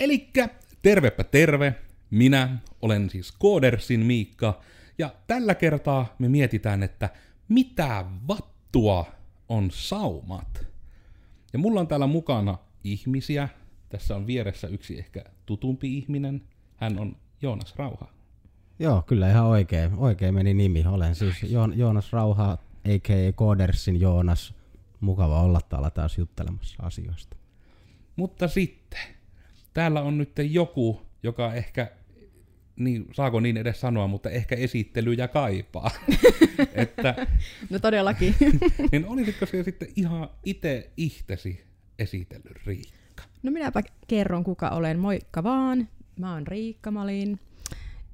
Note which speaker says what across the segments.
Speaker 1: Elikkä tervepä terve, minä olen siis Koodersin Miikka, ja tällä kertaa me mietitään, että mitä vattua on saumat. Ja mulla on täällä mukana ihmisiä. Tässä on vieressä yksi ehkä tutumpi ihminen. Hän on Joonas Rauha.
Speaker 2: Joo, kyllä ihan oikein, oikein meni nimi. Olen siis jo- Joonas Rauha, a.k.a. Koodersin Joonas. Mukava olla täällä taas juttelemassa asioista.
Speaker 1: Mutta sitten, täällä on nyt joku, joka ehkä, niin, saako niin edes sanoa, mutta ehkä esittelyjä kaipaa. että,
Speaker 3: No todellakin.
Speaker 1: niin olisitko se sitten ihan itse ihtesi esitellyt Riikka?
Speaker 3: No minäpä kerron kuka olen. Moikka vaan. Mä oon Riikka Malin.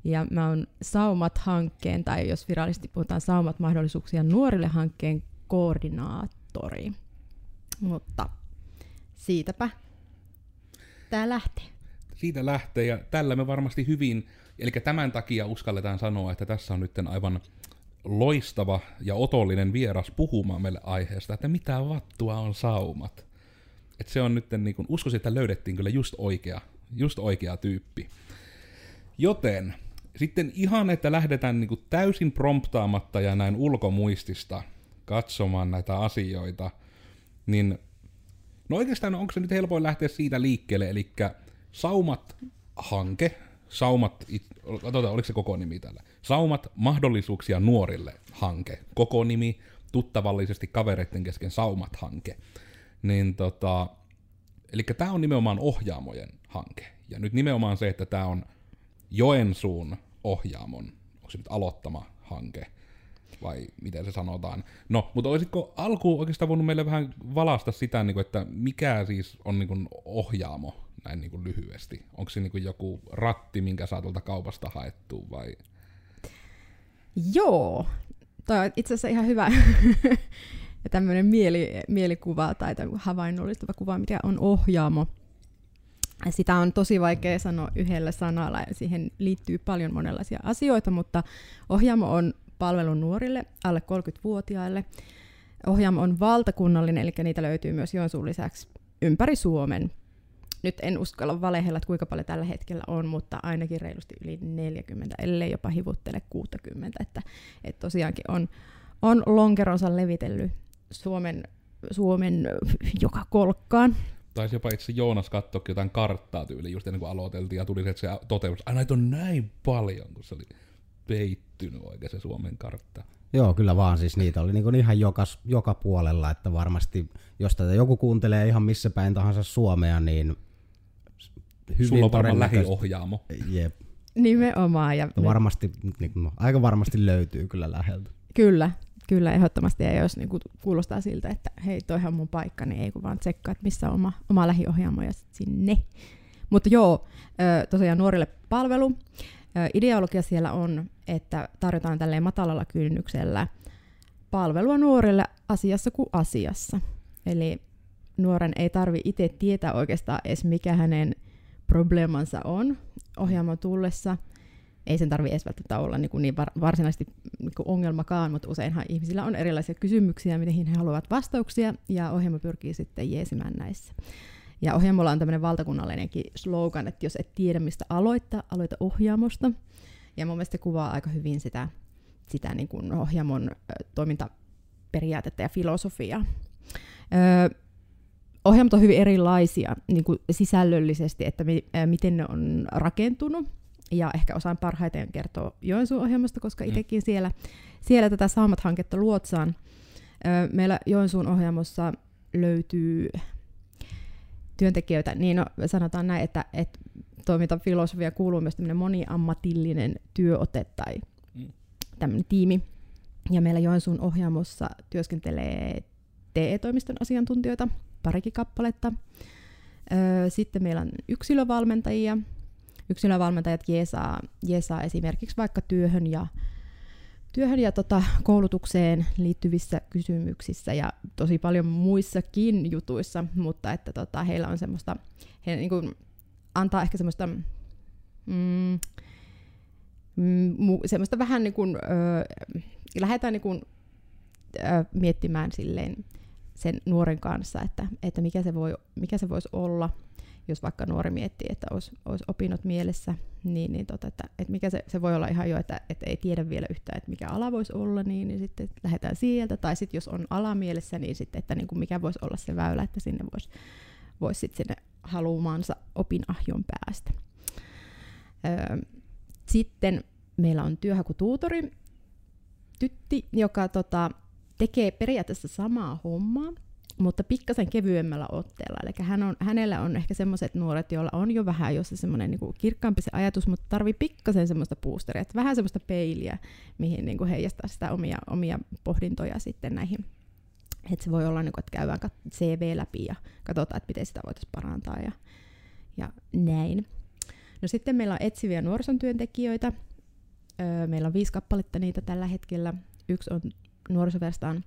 Speaker 3: Ja mä oon Saumat-hankkeen, tai jos virallisesti puhutaan Saumat-mahdollisuuksia nuorille hankkeen koordinaattori. Mutta siitäpä tää lähtee.
Speaker 1: Siitä lähtee, ja tällä me varmasti hyvin, eli tämän takia uskalletaan sanoa, että tässä on nyt aivan loistava ja otollinen vieras puhumaan meille aiheesta, että mitä vattua on saumat. Et se on nyt, niin kun, uskoisin, että löydettiin kyllä just oikea, just oikea tyyppi. Joten sitten ihan, että lähdetään niin täysin promptaamatta ja näin ulkomuistista katsomaan näitä asioita, niin no oikeastaan onko se nyt helpoin lähteä siitä liikkeelle, eli Saumat-hanke, Saumat, katsotaan oliko se koko nimi tällä, Saumat mahdollisuuksia nuorille hanke, koko nimi, tuttavallisesti kavereiden kesken Saumat-hanke, niin tota, eli tämä on nimenomaan ohjaamojen hanke, ja nyt nimenomaan se, että tämä on Joensuun ohjaamon, onko se nyt aloittama hanke, vai miten se sanotaan. No, mutta olisitko alkuun oikeastaan voinut meille vähän valasta sitä, niin kuin, että mikä siis on niin kuin ohjaamo, näin niin kuin lyhyesti? Onko se niin kuin joku ratti, minkä saa tuolta kaupasta haettua, vai?
Speaker 3: Joo, toi on itse asiassa ihan hyvä ja tämmöinen mieli, mielikuva tai havainnollistava kuva, mikä on ohjaamo. Sitä on tosi vaikea sanoa yhdellä sanalla ja siihen liittyy paljon monenlaisia asioita, mutta ohjaamo on palvelu nuorille alle 30-vuotiaille. Ohjaamo on valtakunnallinen, eli niitä löytyy myös Joensuun lisäksi ympäri Suomen. Nyt en uskalla valehella, että kuinka paljon tällä hetkellä on, mutta ainakin reilusti yli 40, ellei jopa hivuttele 60. Että, että tosiaankin on, on lonkeronsa levitellyt Suomen, Suomen joka kolkkaan.
Speaker 1: Taisi jopa itse Joonas katsoa jotain karttaa tyyliin just ennen kuin aloiteltiin, ja tuli se, että se toteutui, että näitä on näin paljon, kun se oli peittynyt oikein se Suomen kartta.
Speaker 2: Joo, kyllä vaan. Siis niitä oli niin ihan joka, joka puolella, että varmasti, jos tätä joku kuuntelee ihan missä päin tahansa Suomea, niin hyvin
Speaker 1: Sulla on varmaan lähiohjaamo.
Speaker 2: Jep,
Speaker 3: Nimenomaan. Ja
Speaker 2: no varmasti, niin, no, aika varmasti löytyy kyllä läheltä.
Speaker 3: Kyllä, kyllä ehdottomasti. Ja jos niin kuulostaa siltä, että hei, toihan on mun paikka, niin ei kun vaan tsekkaa, että missä on oma, oma lähiohjaamo ja sinne. Mutta joo, tosiaan nuorille palvelu. Ideologia siellä on, että tarjotaan tälleen matalalla kynnyksellä palvelua nuorille asiassa kuin asiassa. Eli nuoren ei tarvi itse tietää oikeastaan edes mikä hänen probleemansa on ohjaamon tullessa. Ei sen tarvi edes välttämättä olla niin, kuin niin var- varsinaisesti niin kuin ongelmakaan, mutta useinhan ihmisillä on erilaisia kysymyksiä, mihin he haluavat vastauksia, ja ohjelma pyrkii sitten jeesimään näissä. Ja ohjaamolla on tämmöinen valtakunnallinenkin slogan, että jos et tiedä mistä aloittaa, aloita ohjaamosta. Ja mun mielestä se kuvaa aika hyvin sitä, sitä niin kuin ohjaamon toimintaperiaatetta ja filosofiaa. Öö, ohjelmat on hyvin erilaisia niin kuin sisällöllisesti, että mi- ää, miten ne on rakentunut. Ja ehkä osaan parhaiten kertoa Joensuun ohjelmasta, koska
Speaker 1: Mm.
Speaker 3: itsekin siellä, siellä tätä Saamat-hanketta luotsaan. Meillä Joensuun ohjelmassa löytyy työntekijöitä, niin no, sanotaan näin, että, että toimintafilosofia kuuluu myös tämmöinen moniammatillinen työote tai
Speaker 1: Mm.
Speaker 3: tämmöinen tiimi. Ja meillä Joensuun ohjaamossa työskentelee TE-toimiston asiantuntijoita, parikin kappaletta. Öö, sitten meillä on yksilövalmentajia. Yksilövalmentajat jeesaa, jeesaa esimerkiksi vaikka työhön ja, työhön ja tota, koulutukseen liittyvissä kysymyksissä ja tosi paljon muissakin jutuissa, mutta että tota, heillä on semmoista, he niin kuin, antaa ehkä semmoista mm, mm, semmoista vähän niin kuin, ö, lähdetään niin kuin, ö, miettimään silleen sen nuoren kanssa, että, että mikä, se voi, mikä se voisi olla. Jos vaikka nuori miettii, että olisi, olisi opinnot mielessä, niin, niin tota, että, että mikä se, se voi olla ihan jo, että, että ei tiedä vielä yhtään, että mikä ala voisi olla, niin, niin sitten lähdetään sieltä, tai sitten jos on ala mielessä, niin sitten, että niin kuin mikä voisi olla se väylä, että sinne voisi vois sitten sinne haluamansa opinahjon päästä. Öö, sitten meillä on työhakutuutori, tytti, joka tota, tekee periaatteessa samaa hommaa, mutta pikkasen kevyemmällä otteella. Eli hän on, hänellä on ehkä semmoiset nuoret, joilla on jo vähän se semmoinen niin kirkkaampi se ajatus, mutta tarvii pikkasen semmoista boosteria, että vähän semmoista peiliä, mihin niin kuin heijastaa sitä omia, omia pohdintoja sitten näihin. Että se voi olla, niin kuin, että käydään CV läpi ja katsotaan, että miten sitä voitaisiin parantaa ja, ja näin. No sitten meillä on etsiviä nuorisotyöntekijöitä. Öö, meillä on viisi kappaletta niitä tällä hetkellä. Yksi on nuorisoverstaan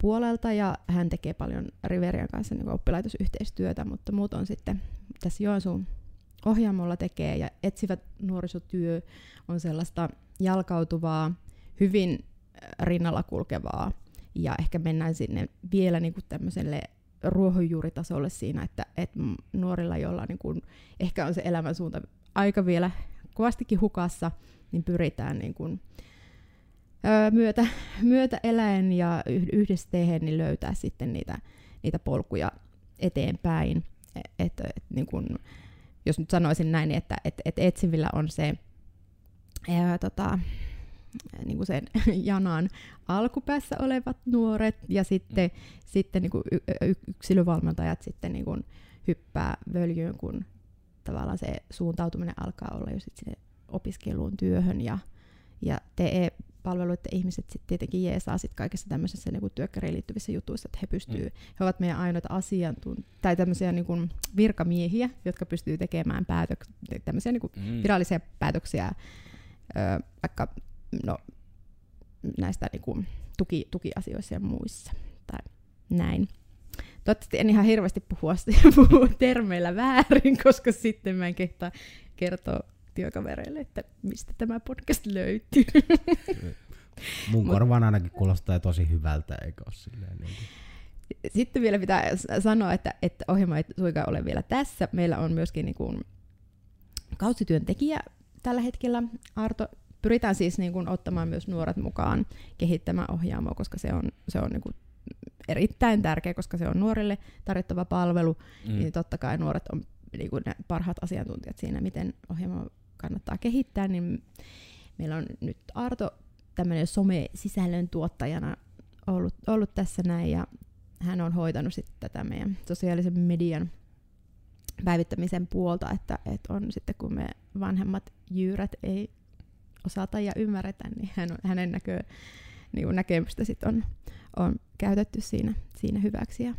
Speaker 3: puolelta ja hän tekee paljon Riverian kanssa niin oppilaitosyhteistyötä, mutta muut on sitten tässä Joensuun ohjaamolla tekee ja etsivä nuorisotyö on sellaista jalkautuvaa, hyvin rinnalla kulkevaa ja ehkä mennään sinne vielä niin kuin tämmöiselle ruohonjuuritasolle siinä, että, että nuorilla, joilla niin kuin, ehkä on se elämänsuunta aika vielä kovastikin hukassa, niin pyritään niin kuin, myötä, myötä eläen ja yhdessä tehden niin löytää sitten niitä, niitä polkuja eteenpäin. Et, et, et, niin kun, jos nyt sanoisin näin, että et, et etsivillä on se ää, tota, niin kuin sen janan alkupäässä olevat nuoret ja sitten, mm. sitten niin kuin yksilövalmentajat sitten niin kuin hyppää völjyyn, kun tavallaan se suuntautuminen alkaa olla jo sitten opiskeluun, työhön ja, ja TE palveluiden ihmiset sitten tietenkin jeesaa sit kaikessa tämmöisessä niin työkkäriin liittyvissä jutuissa, että he pystyy, mm. he ovat meidän ainoita asiantuntijoita, tai tämmöisiä niin kuin virkamiehiä, jotka pystyy tekemään päätök- tämmöisiä niin kuin mm. virallisia päätöksiä, ö, vaikka no, näistä niin kuin tuki, tukiasioissa ja muissa, tai näin. Toivottavasti en ihan hirveästi puhua, puhua termeillä väärin, koska sitten mä en kehtaa kertoa työkavereille, että mistä tämä podcast löytyy.
Speaker 2: Mun korvaan ainakin kuulostaa tosi hyvältä, eikö ole silleen niin kuin.
Speaker 3: Sitten vielä pitää sanoa, että, että ohjelma ei suinkaan ole vielä tässä. Meillä on myöskin niin kuin kausityöntekijä tällä hetkellä. Arto, pyritään siis niin kuin ottamaan myös nuoret mukaan kehittämään ohjaamoa, koska se on, se on niin kuin erittäin tärkeä, koska se on nuorille tarjottava palvelu, mm. niin totta kai nuoret on niin kuin ne parhaat asiantuntijat siinä, miten ohjelma kannattaa kehittää, niin meillä on nyt Arto tämmöinen some-sisällön tuottajana ollut, ollut tässä näin, ja hän on hoitanut sitten tätä meidän sosiaalisen median päivittämisen puolta, että, että on sitten kun me vanhemmat jyyrät ei osata ja ymmärretä, niin hän, hänen näkö, niin näkemystä sit on, on käytetty siinä, siinä hyväksi. Ja,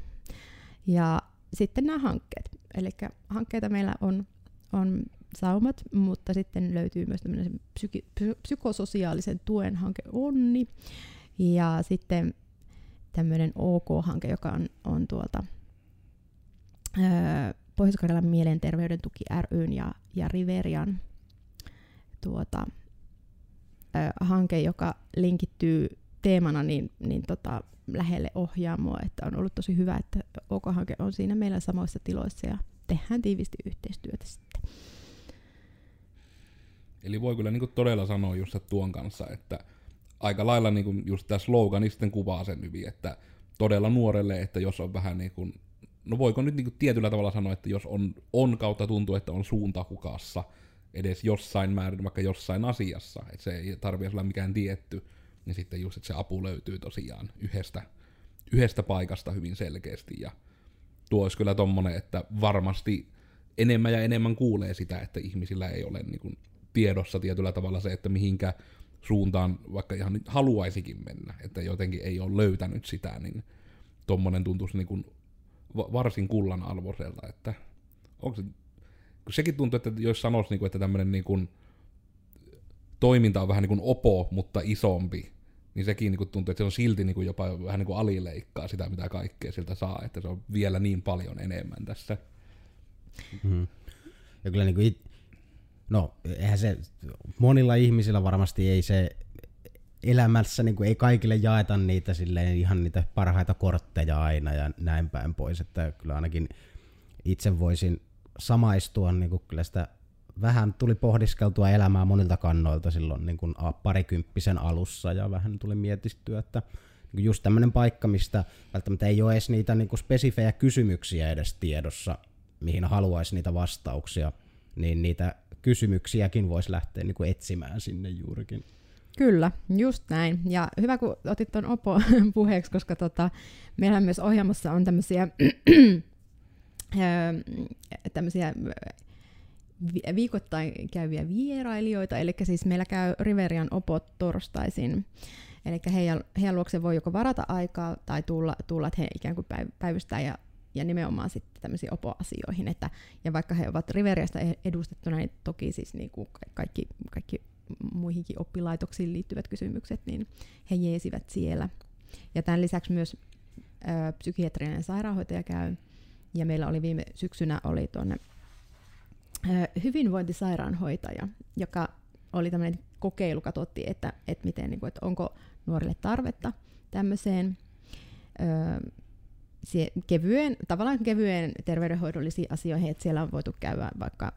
Speaker 3: ja sitten nämä hankkeet. Eli hankkeita meillä on, on saumat, mutta sitten löytyy myös tämmöinen psyki- psykososiaalisen tuen hanke Onni, ja sitten tämmöinen OK-hanke, joka on, on tuolta Pohjois-Karjalan mielenterveyden tuki ryn ja, ja Riverian tuota, ö, hanke, joka linkittyy teemana niin, niin tota, lähelle ohjaamoa, että on ollut tosi hyvä, että OK-hanke on siinä meillä samoissa tiloissa ja tehdään tiivisti yhteistyötä sitten.
Speaker 1: Eli voi kyllä niin kuin todella sanoa just tuon kanssa, että aika lailla niin kuin just tämä slogani sitten kuvaa sen hyvin, että todella nuorelle, että jos on vähän niin kuin, no voiko nyt niin kuin tietyllä tavalla sanoa, että jos on, on kautta tuntuu, että on suunta hukassa edes jossain määrin, vaikka jossain asiassa, että se ei tarvitse olla mikään tietty, niin sitten just, että se apu löytyy tosiaan yhdestä, yhdestä paikasta hyvin selkeästi, ja tuo olisi kyllä tommonen, että varmasti enemmän ja enemmän kuulee sitä, että ihmisillä ei ole niin kuin tiedossa tietyllä tavalla se, että mihinkä suuntaan vaikka ihan haluaisikin mennä, että jotenkin ei ole löytänyt sitä, niin tommonen tuntuisi niin kuin varsin kullan arvoiselta, että onko se, kun sekin tuntuu, että jos sanoisi, niin kuin, että tämmöinen niin kuin, toiminta on vähän niin kuin opo, mutta isompi, niin sekin niin kuin tuntuu, että se on silti niin kuin jopa vähän niin kuin alileikkaa sitä, mitä kaikkea siltä saa, että se on vielä niin paljon enemmän tässä.
Speaker 2: Mm. Ja kyllä niin kuin it, no eihän se, monilla ihmisillä varmasti ei se elämässä niin kuin ei kaikille jaeta niitä silleen ihan niitä parhaita kortteja aina ja näin päin pois, että kyllä ainakin itse voisin samaistua niin kuin kyllä sitä vähän tuli pohdiskeltua elämää monilta kannoilta silloin niin kuin parikymppisen alussa ja vähän tuli mietistyä, että niin just tämmöinen paikka, mistä välttämättä ei ole edes niitä niin kuin spesifejä kysymyksiä edes tiedossa, mihin haluaisi niitä vastauksia, niin niitä kysymyksiäkin voisi lähteä niin kuin etsimään sinne juurikin.
Speaker 3: Kyllä, just näin. Ja hyvä, kun otit tuon Opo puheeksi, koska tota, meillä myös ohjelmassa on tämmöisiä, tämmöisiä viikoittain käyviä vierailijoita, eli siis meillä käy Riverian Opot torstaisin, eli heidän, heidän luokse voi joko varata aikaa tai tulla, tulla että he ikään kuin päivystää ja, ja nimenomaan sitten tämmöisiin Opo-asioihin, että, ja vaikka he ovat Riveriasta edustettuna, niin toki siis niin kuin kaikki, kaikki muihinkin oppilaitoksiin liittyvät kysymykset, niin he jeesivät siellä. Ja tämän lisäksi myös ö, psykiatrinen sairaanhoitaja käy, ja meillä oli viime syksynä oli tuonne hyvinvointisairaanhoitaja, joka oli tämmöinen kokeilu, katsottiin, että, että, miten, niin kuin, että onko nuorille tarvetta tämmöiseen ö, kevyen, tavallaan kevyen terveydenhoidollisiin asioihin, että siellä on voitu käydä vaikka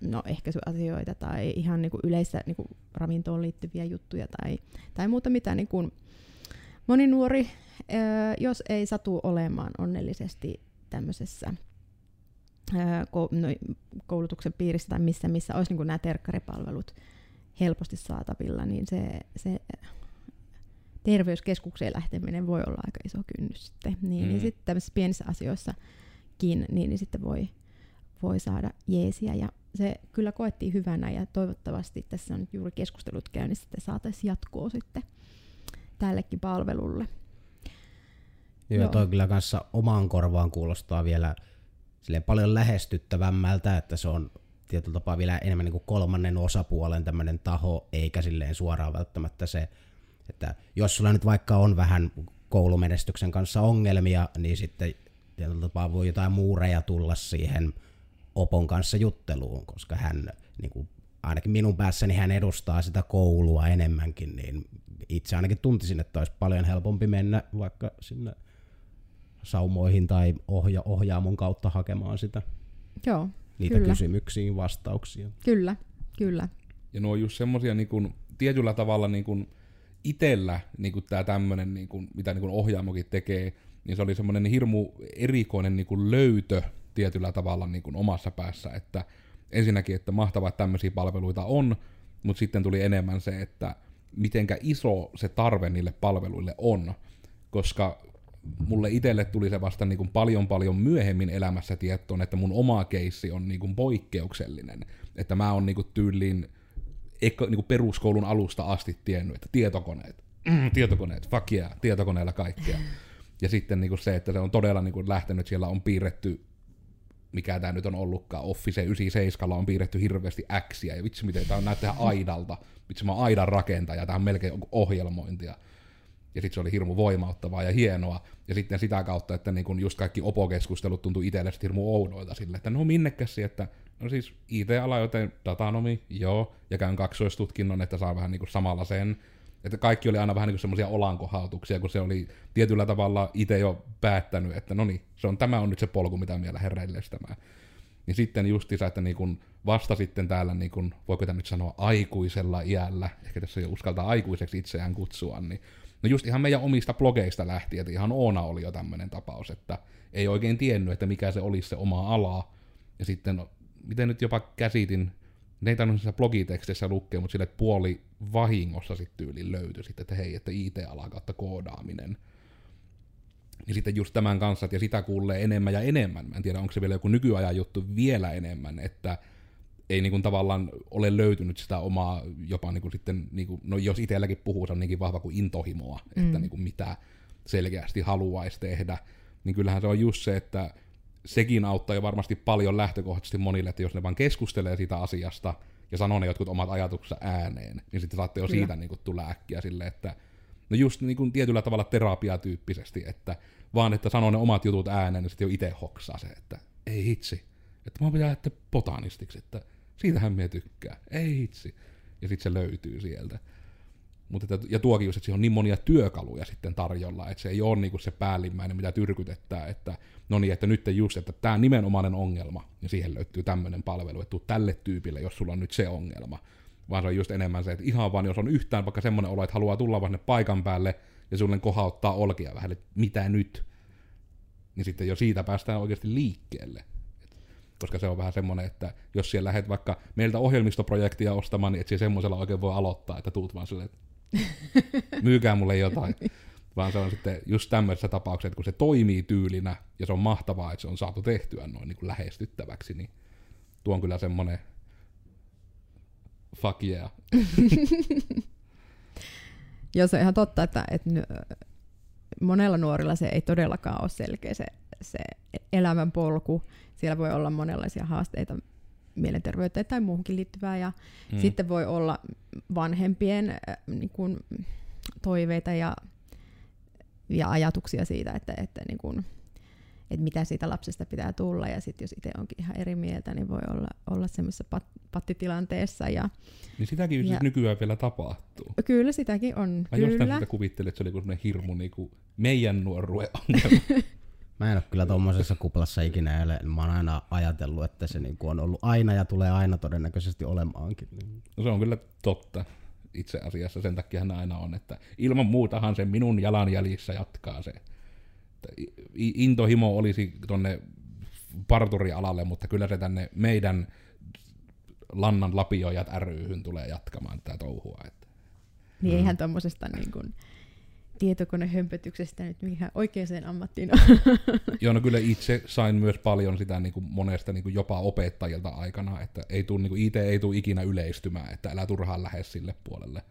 Speaker 3: no, ehkäisyasioita tai ihan niin kuin yleistä niin kuin ravintoon liittyviä juttuja tai, tai muuta, mitä niin kuin moni nuori, jos ei satu olemaan onnellisesti tämmöisessä no, koulutuksen piirissä tai missä, missä olisi niin nämä terkkaripalvelut helposti saatavilla, niin se, se terveyskeskukseen lähteminen voi olla aika iso kynnys sitten. Niin, niin mm. niin sitten tämmöisissä pienissä asioissakin, niin, niin sitten voi, voi saada jeesiä. Ja se kyllä koettiin hyvänä ja toivottavasti tässä on nyt juuri keskustelut käynnissä, että saataisiin jatkoa sitten tällekin palvelulle.
Speaker 2: Joo, Joo. toi kyllä kanssa omaan korvaan kuulostaa vielä silleen paljon lähestyttävämmältä, että se on tietyllä tapaa vielä enemmän niin kuin kolmannen osapuolen tämmöinen taho, eikä silleen suoraan välttämättä se, että jos sulla nyt vaikka on vähän koulumenestyksen kanssa ongelmia, niin sitten tietyllä tapaa voi jotain muureja tulla siihen opon kanssa jutteluun, koska hän, niin kuin, ainakin minun päässäni hän edustaa sitä koulua enemmänkin, niin itse ainakin tuntisin, että olisi paljon helpompi mennä vaikka sinne saumoihin tai ohja, ohjaamon kautta hakemaan sitä.
Speaker 3: Joo,
Speaker 2: niitä kyllä. kysymyksiin vastauksia.
Speaker 3: Kyllä, kyllä.
Speaker 1: Ja nuo on just semmosia niin tietyllä tavalla niin kuin itellä niin tämä tämmöinen, niin kuin, mitä niin kuin ohjaamokin tekee, niin se oli semmoinen hirmu erikoinen niin kuin löytö tietyllä tavalla niin kuin omassa päässä, että ensinnäkin, että mahtavaa, että tämmöisiä palveluita on, mutta sitten tuli enemmän se, että mitenkä iso se tarve niille palveluille on, koska mulle itselle tuli se vasta niin kuin paljon paljon myöhemmin elämässä tietoon, että mun oma keissi on niin kuin poikkeuksellinen. Että mä oon niin kuin tyyliin eka, niin peruskoulun alusta asti tiennyt, että tietokoneet, mm, tietokoneet, fuck yeah, tietokoneella kaikkea. Ja sitten niin se, että se on todella niin lähtenyt, siellä on piirretty mikä tämä nyt on ollutkaan, Office 97 on piirretty hirveästi Xia, ja vitsi miten tämä on näyttää aidalta, vitsi mä oon aidan rakentaja, tämä on melkein ohjelmointia. Ja sitten se oli hirmu voimauttavaa ja hienoa, ja sitten sitä kautta, että niin kun just kaikki opokeskustelut tuntui itselle hirmu oudoilta sille, että no minnekäsi, että no siis IT-ala, joten datanomi, joo, ja käyn kaksoistutkinnon, että saa vähän niin kuin samalla sen, että kaikki oli aina vähän niin kuin semmoisia olankohautuksia, kun se oli tietyllä tavalla itse jo päättänyt, että no niin, se on, tämä on nyt se polku, mitä minä lähden rellestämään. Niin sitten justiinsa, että niin kun vasta sitten täällä, niin kun, voiko tämä nyt sanoa aikuisella iällä, ehkä tässä jo uskaltaa aikuiseksi itseään kutsua, niin No just ihan meidän omista blogeista lähtien, että ihan Oona oli jo tämmöinen tapaus, että ei oikein tiennyt, että mikä se olisi se oma ala. Ja sitten, miten nyt jopa käsitin, ne ei tainnut blogiteksteissä lukea, mutta sille puoli vahingossa sitten tyyliin löytyi sitten, että hei, että IT-ala kautta koodaaminen. Niin sitten just tämän kanssa, että ja sitä kuulee enemmän ja enemmän. Mä en tiedä, onko se vielä joku nykyajan juttu vielä enemmän, että ei niin kuin tavallaan ole löytynyt sitä omaa, jopa niin kuin sitten, niin kuin, no jos itselläkin puhuu, se on niinkin vahva kuin intohimoa, mm. että niin kuin mitä selkeästi haluaisi tehdä, niin kyllähän se on just se, että sekin auttaa jo varmasti paljon lähtökohtaisesti monille, että jos ne vaan keskustelee siitä asiasta ja sanoo ne jotkut omat ajatuksensa ääneen, niin sitten saatte jo Kyllä. siitä niin kuin tulla äkkiä silleen, että no just niin kuin tietyllä tavalla terapiatyyppisesti, että vaan että sanoo ne omat jutut ääneen, niin sitten jo itse hoksaa se, että ei hitsi, että mä pitää lähteä botanistiksi, että siitähän me tykkää. Ei hitsi. Ja sitten se löytyy sieltä. Mutta että, ja tuokin just, että siihen on niin monia työkaluja sitten tarjolla, että se ei ole niinku se päällimmäinen, mitä tyrkytettää, että no niin, että nyt just, että tämä nimenomainen ongelma, ja siihen löytyy tämmöinen palvelu, että tuu tälle tyypille, jos sulla on nyt se ongelma. Vaan se on just enemmän se, että ihan vaan, jos on yhtään vaikka semmoinen olo, että haluaa tulla vaan paikan päälle, ja sulle kohauttaa olkia vähän, että mitä nyt, niin sitten jo siitä päästään oikeasti liikkeelle. Koska se on vähän semmoinen, että jos siellä lähdet vaikka meiltä ohjelmistoprojektia ostamaan, niin et semmoisella oikein voi aloittaa, että tuut vaan silleen, että myykää mulle jotain. Vaan se on sitten just tämmöisessä tapauksessa, että kun se toimii tyylinä ja se on mahtavaa, että se on saatu tehtyä noin niin kuin lähestyttäväksi, niin tuo on kyllä semmoinen fuck yeah.
Speaker 3: Joo, se on ihan totta, että, että monella nuorilla se ei todellakaan ole selkeä se, se elämänpolku. Siellä voi olla monenlaisia haasteita mielenterveyteen tai muuhunkin liittyvää. Ja hmm. sitten voi olla vanhempien äh, niin kuin, toiveita ja, ja ajatuksia siitä, että, että, niin kuin, että mitä siitä lapsesta pitää tulla. Ja sitten jos itse onkin ihan eri mieltä, niin voi olla, olla semmoisessa pat, pattitilanteessa. Ja,
Speaker 1: niin sitäkin ja, siis nykyään vielä tapahtuu.
Speaker 3: Kyllä, sitäkin on.
Speaker 1: Mä
Speaker 3: kyllä.
Speaker 1: jostain sitä kuvittelin, että se oli hirmu niin kuin meidän nuoruuden ongelma.
Speaker 2: Mä en ole kyllä tuommoisessa kuplassa ikinä ele. Mä oon aina ajatellut, että se niinku on ollut aina ja tulee aina todennäköisesti olemaankin.
Speaker 1: No se on kyllä totta itse asiassa, sen takia aina on, että ilman muutahan se minun jalanjäljissä jatkaa se. Intohimo olisi tonne parturialalle, mutta kyllä se tänne meidän lannan lapioijat ryhyn tulee jatkamaan tätä touhua. Että.
Speaker 3: Niin eihän tuommoisesta niin kuin tietokonehömpötyksestä nyt mihin oikeaan ammattiin
Speaker 1: Joo, no kyllä itse sain myös paljon sitä niin kuin monesta niin kuin jopa opettajilta aikana, että ei tuu, niin kuin IT ei tule ikinä yleistymään, että älä turhaan lähde sille puolelle,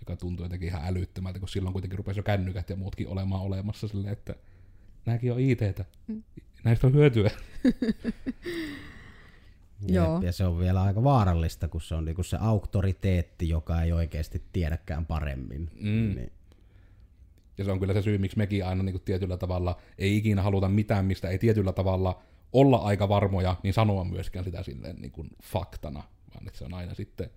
Speaker 1: joka tuntuu jotenkin ihan älyttömältä, kun silloin kuitenkin rupesi jo kännykät ja muutkin olemaan olemassa silleen, että nämäkin on ITtä, mm. näistä on hyötyä.
Speaker 2: Joo. Ja se on vielä aika vaarallista, kun se on niinku se auktoriteetti, joka ei oikeasti tiedäkään paremmin. Mm. Niin
Speaker 1: ja se on kyllä se syy, miksi mekin aina niin kuin tietyllä tavalla ei ikinä haluta mitään, mistä ei tietyllä tavalla olla aika varmoja, niin sanoa myöskään sitä silleen niin kuin faktana, vaan että se on aina sitten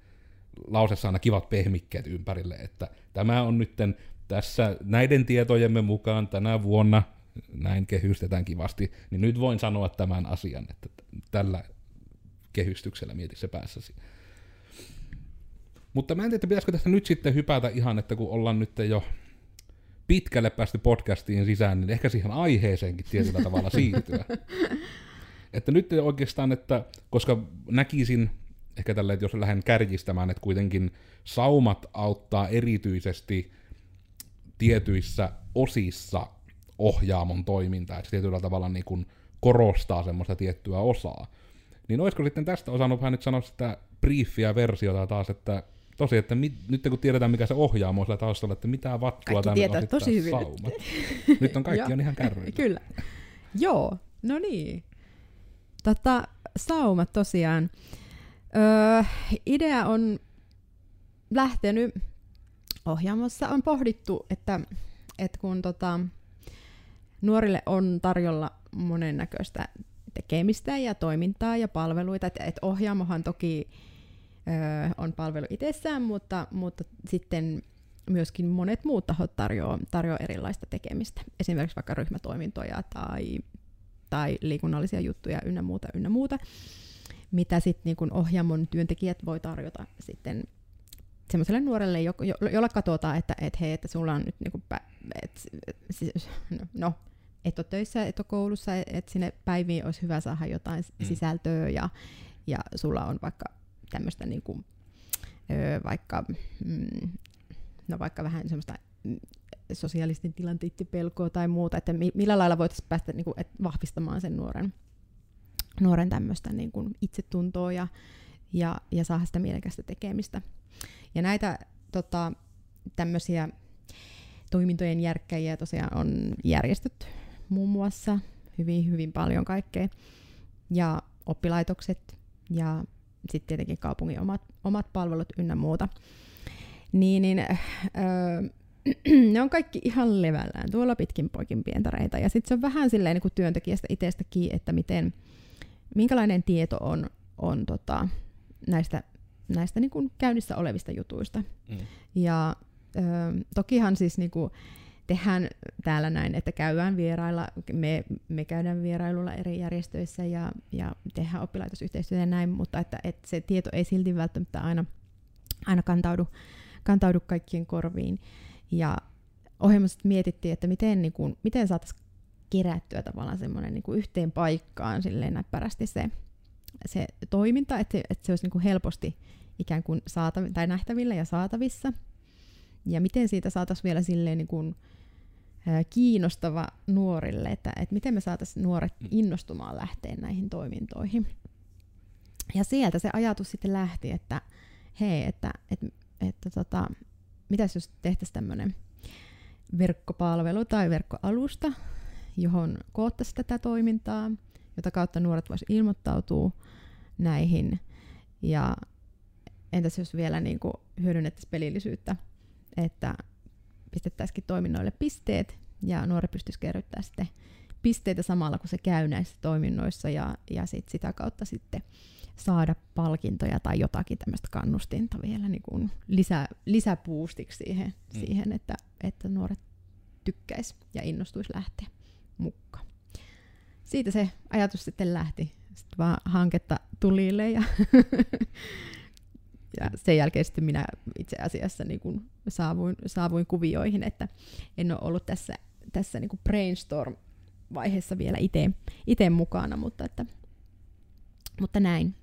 Speaker 1: lausessa aina kivat pehmikkeet ympärille, että tämä on nytten tässä näiden tietojemme mukaan tänä vuonna, näin kehystetään kivasti, niin nyt voin sanoa tämän asian, että tällä kehystyksellä mieti se päässäsi. Mutta mä en tiedä, pitäisikö tästä nyt sitten hypätä ihan, että kun ollaan nyt jo pitkälle päästy podcastiin sisään, niin ehkä siihen aiheeseenkin tietyllä tavalla siirtyä. että nyt oikeastaan, että koska näkisin ehkä tälle, että jos lähden kärjistämään, että kuitenkin saumat auttaa erityisesti tietyissä osissa ohjaamon toimintaa, että se tietyllä tavalla niin kuin korostaa semmoista tiettyä osaa. Niin olisiko sitten tästä osannut vähän nyt sanoa sitä briefiä versiota taas, että tosi, että mit, nyt kun tiedetään mikä se ohjaamo on sillä taustalla, että mitä vattua
Speaker 3: tänne tietää tosi hyvin.
Speaker 1: Saumat. Nyt on kaikki on ihan kärryillä.
Speaker 3: Kyllä. Joo, no niin. Tota, saumat tosiaan. Öö, idea on lähtenyt ohjaamossa, on pohdittu, että, että kun tota, nuorille on tarjolla monennäköistä tekemistä ja toimintaa ja palveluita, että, että ohjaamohan toki on palvelu itsessään, mutta, mutta sitten myöskin monet muut tahot tarjoaa, tarjoaa erilaista tekemistä. Esimerkiksi vaikka ryhmätoimintoja tai, tai liikunnallisia juttuja ynnä muuta, ynnä muuta, mitä sitten niin ohjaamon työntekijät voi tarjota sitten semmoiselle nuorelle, jo, jo, jolla katsotaan, että et hei, että sulla on nyt niinku pä, et, et, siis, no, et ole töissä, et ole koulussa, että et sinne päiviin olisi hyvä saada jotain mm. sisältöä ja, ja sulla on vaikka tämmöistä niin kuin, öö, vaikka, mm, no vaikka vähän semmoista mm, sosiaalisten tilanteiden pelkoa tai muuta, että mi- millä lailla voitaisiin päästä niin kuin, et vahvistamaan sen nuoren, nuoren tämmöistä niin kuin itsetuntoa ja, ja, ja saada sitä mielekästä tekemistä. Ja näitä tota, tämmöisiä toimintojen järkkäjiä tosiaan on järjestöt muun muassa hyvin, hyvin paljon kaikkea. Ja oppilaitokset ja sitten tietenkin kaupungin omat, omat palvelut ynnä muuta. Niin, niin öö, ne on kaikki ihan levällään tuolla pitkin poikin pientareita. Ja sitten se on vähän silleen niin kuin työntekijästä itsestäkin, että miten, minkälainen tieto on, on tota, näistä, näistä niin kuin käynnissä olevista jutuista. Mm. Ja ö, tokihan siis niinku, tehdään täällä näin, että käydään vierailla, me, me käydään vierailulla eri järjestöissä ja, ja tehdään oppilaitosyhteistyötä ja näin, mutta että, että se tieto ei silti välttämättä aina, aina kantaudu, kantaudu kaikkien korviin. Ja ohjelmassa mietittiin, että miten, niin kuin, miten saataisiin kerättyä tavallaan semmoinen niin kuin yhteen paikkaan silleen näppärästi se, se toiminta, että, että se olisi niin kuin helposti ikään kuin saatav- tai nähtävillä ja saatavissa. Ja miten siitä saataisiin vielä silleen niin kuin, kiinnostava nuorille, että, että miten me saataisiin nuoret mm. innostumaan lähteen näihin toimintoihin. Ja sieltä se ajatus sitten lähti, että hei, että, että, että tota, mitäs jos tehtäisiin tämmöinen verkkopalvelu tai verkkoalusta, johon koottaisiin tätä toimintaa, jota kautta nuoret voisivat ilmoittautua näihin. Ja entäs jos vielä niin kuin hyödynnettäisiin pelillisyyttä, että pistettäisikin toiminnoille pisteet, ja nuori pystyisi kerryttämään sitten pisteitä samalla, kun se käy näissä toiminnoissa, ja, ja sit sitä kautta sitten saada palkintoja tai jotakin tämmöistä kannustinta vielä niin kuin lisä, lisäpuustiksi siihen, mm. siihen että, että nuoret tykkäisi ja innostuisi lähteä mukaan. Siitä se ajatus sitten lähti. Sitten vaan hanketta tulille ja ja sen jälkeen sitten minä itse asiassa niin kuin saavuin, saavuin kuvioihin, että en ole ollut tässä, tässä niin kuin brainstorm-vaiheessa vielä itse mukana, mutta, että, mutta näin.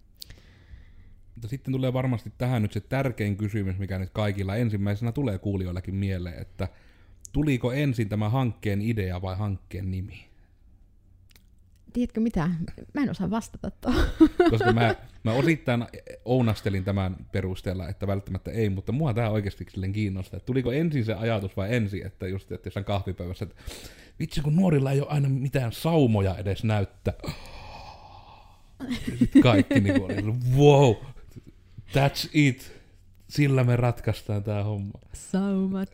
Speaker 1: Mutta sitten tulee varmasti tähän nyt se tärkein kysymys, mikä nyt kaikilla ensimmäisenä tulee kuulijoillakin mieleen, että tuliko ensin tämä hankkeen idea vai hankkeen nimi?
Speaker 3: tiedätkö mitä, mä en osaa vastata tuohon.
Speaker 1: Koska mä, mä osittain ounastelin tämän perusteella, että välttämättä ei, mutta mua tämä oikeasti kiinnostaa. Että tuliko ensin se ajatus vai ensin, että just että jossain kahvipöydässä, että vitsi kun nuorilla ei ole aina mitään saumoja edes näyttää. Kaikki niin oli, wow, that's it. Sillä me ratkaistaan tämä homma.
Speaker 3: Saumat.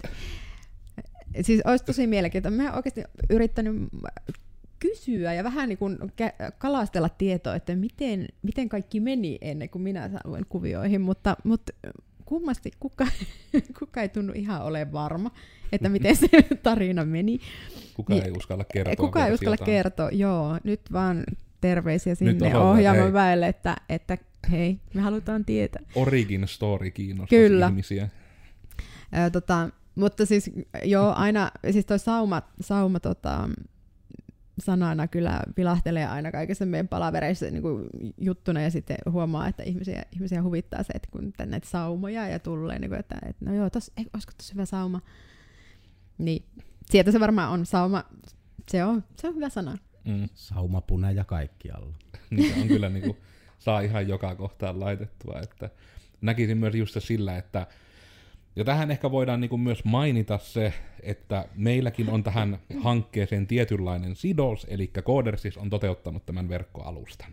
Speaker 3: Siis olisi tosi mielenkiintoista. Mä oikeasti yrittänyt kysyä ja vähän niin kuin kalastella tietoa, että miten, miten kaikki meni ennen kuin minä saavuin kuvioihin, mutta, mutta kummasti kuka, kuka ei tunnu ihan ole varma, että miten se tarina meni.
Speaker 1: Kuka niin, ei uskalla kertoa.
Speaker 3: Kuka ei uskalla jotain. kertoa, joo. Nyt vaan terveisiä sinne ohjaaman väelle, että, että hei, me halutaan tietää.
Speaker 1: Origin story kiinnostaa
Speaker 3: Kyllä.
Speaker 1: ihmisiä.
Speaker 3: Ö, tota, mutta siis joo, aina, siis toi sauma, sauma tota, sanana kyllä vilahtelee aina kaikissa meidän palavereissa niin kuin juttuna ja sitten huomaa, että ihmisiä, ihmisiä huvittaa se, että kun näitä saumoja ja tulee, niin kuin, että, että no joo, tos, ei, olisiko tosi hyvä sauma. Niin, sieltä se varmaan on sauma, se on, se on hyvä sana.
Speaker 2: Mm. Saumapuna ja kaikkialla.
Speaker 1: Niitä on kyllä niin kuin, saa ihan joka kohtaan laitettua, että näkisin myös just sillä, että ja tähän ehkä voidaan niin kuin myös mainita se, että meilläkin on tähän hankkeeseen tietynlainen sidos, eli Codersis on toteuttanut tämän verkkoalustan.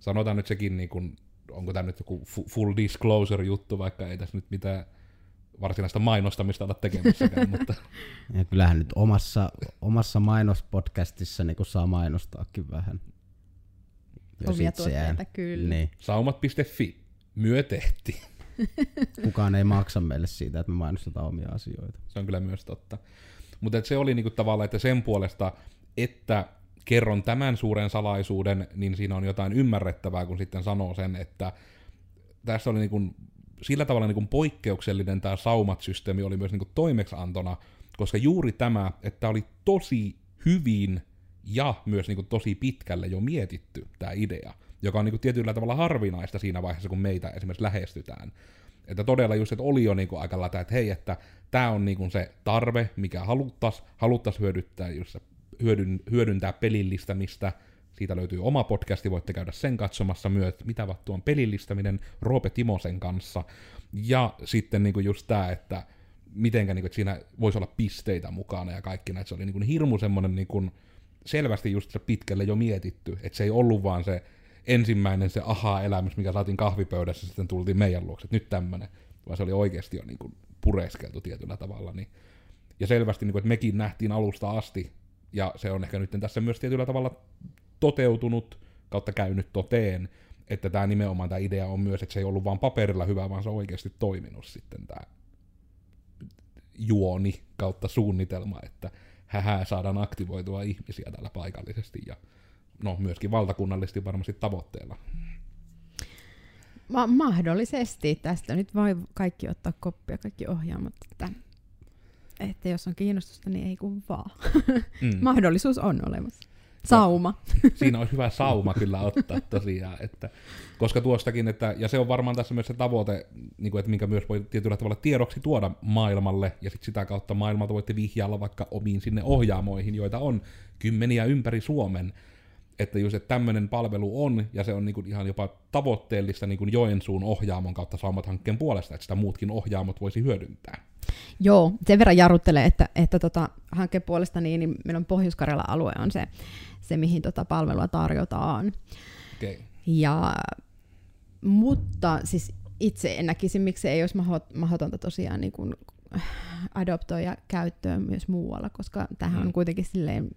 Speaker 1: Sanotaan nyt sekin, niin kuin, onko tämä nyt joku full disclosure juttu, vaikka ei tässä nyt mitään varsinaista mainostamista olla tekemissäkään, mutta...
Speaker 2: Ja kyllähän nyt omassa, omassa mainospodcastissa niin saa mainostaakin vähän.
Speaker 3: Omia tuotteita, kyllä.
Speaker 2: Niin.
Speaker 1: Saumat.fi, myö tehti.
Speaker 2: Kukaan ei maksa meille siitä, että me mainostetaan omia asioita.
Speaker 1: Se on kyllä myös totta. Mutta se oli niinku tavallaan, että sen puolesta, että kerron tämän suuren salaisuuden, niin siinä on jotain ymmärrettävää, kun sitten sanoo sen, että tässä oli niinku sillä tavalla niinku poikkeuksellinen tämä saumat-systeemi oli myös niinku toimeksantona, koska juuri tämä, että oli tosi hyvin ja myös niinku tosi pitkälle jo mietitty tämä idea joka on niin kuin tietyllä tavalla harvinaista siinä vaiheessa, kun meitä esimerkiksi lähestytään. Että todella just, että oli jo niin kuin aika lata, että hei, että tämä on niin kuin se tarve, mikä haluttaisiin haluttais hyödyttää, just hyödyn, hyödyntää pelillistämistä, siitä löytyy oma podcasti, voitte käydä sen katsomassa myös, mitä vattu on pelillistäminen Roope Timosen kanssa. Ja sitten niin kuin just tämä, että mitenkä niin kuin, että siinä voisi olla pisteitä mukana ja kaikki näitä. Se oli niin kuin hirmu semmoinen niin kuin, selvästi just se pitkälle jo mietitty, että se ei ollut vaan se ensimmäinen se aha-elämys, mikä saatiin kahvipöydässä, sitten tultiin meidän luokse, että nyt tämmöinen, vaan se oli oikeasti jo niin kuin pureskeltu tietyllä tavalla. Niin. Ja selvästi, niin kuin, että mekin nähtiin alusta asti, ja se on ehkä nyt tässä myös tietyllä tavalla toteutunut, kautta käynyt toteen, että tämä nimenomaan tämä idea on myös, että se ei ollut vain paperilla hyvä, vaan se on oikeasti toiminut sitten tämä juoni kautta suunnitelma, että hähää saadaan aktivoitua ihmisiä täällä paikallisesti ja no myöskin valtakunnallisesti varmasti tavoitteella.
Speaker 3: Ma- mahdollisesti. Tästä nyt voi kaikki ottaa koppia, kaikki ohjaamat, että, että jos on kiinnostusta, niin ei kun vaan. Mm. Mahdollisuus on olemassa. Sauma.
Speaker 1: Siinä on hyvä sauma kyllä ottaa tosiaan, että, koska tuostakin, että, ja se on varmaan tässä myös se tavoite, niin kuin, että minkä myös voi tietyllä tavalla tiedoksi tuoda maailmalle, ja sit sitä kautta maailmalta voitte vihjailla vaikka omiin sinne ohjaamoihin, joita on kymmeniä ympäri Suomen, että just, että tämmöinen palvelu on, ja se on niin kuin ihan jopa tavoitteellista niin kuin Joensuun ohjaamon kautta Saumat-hankkeen puolesta, että sitä muutkin ohjaamot voisi hyödyntää.
Speaker 3: Joo, sen verran jarruttelee, että, että tota, hankkeen puolesta niin, niin meillä on pohjois alue on se, se mihin tota palvelua tarjotaan.
Speaker 1: Okay.
Speaker 3: Ja, mutta siis itse en näkisi, miksi ei olisi mahdotonta tosiaan niin kuin adoptoida käyttöön myös muualla, koska tähän mm. on kuitenkin silleen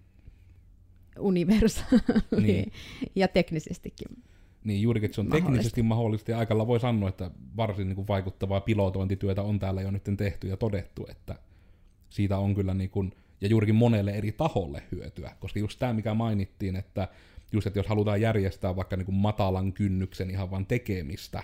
Speaker 3: universaali niin. ja teknisestikin
Speaker 1: niin juurikin, että se on mahdollista. teknisesti mahdollista ja aikalla voi sanoa, että varsin niin kuin vaikuttavaa pilotointityötä on täällä jo nyt tehty ja todettu, että siitä on kyllä niin kuin, ja juurikin monelle eri taholle hyötyä, koska just tämä, mikä mainittiin, että just, että jos halutaan järjestää vaikka niin kuin matalan kynnyksen ihan vain tekemistä,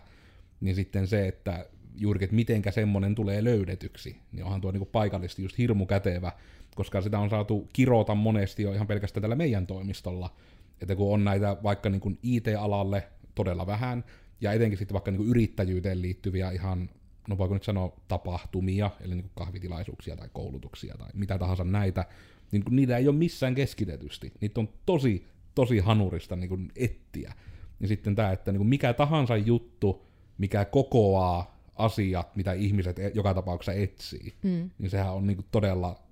Speaker 1: niin sitten se, että juurikin, että mitenkä semmoinen tulee löydetyksi, niin onhan tuo niin kuin paikallisesti just hirmu kätevä, koska sitä on saatu kirota monesti jo ihan pelkästään tällä meidän toimistolla, että kun on näitä vaikka niin kuin IT-alalle todella vähän, ja etenkin sitten vaikka niin kuin yrittäjyyteen liittyviä ihan, no voiko nyt sanoa tapahtumia, eli niin kuin kahvitilaisuuksia tai koulutuksia tai mitä tahansa näitä, niin kun niitä ei ole missään keskitetysti. Niitä on tosi, tosi hanurista niin kuin ettiä. Ja sitten tämä, että niin kuin mikä tahansa juttu, mikä kokoaa asiat, mitä ihmiset e- joka tapauksessa etsii, mm. niin sehän on niin kuin todella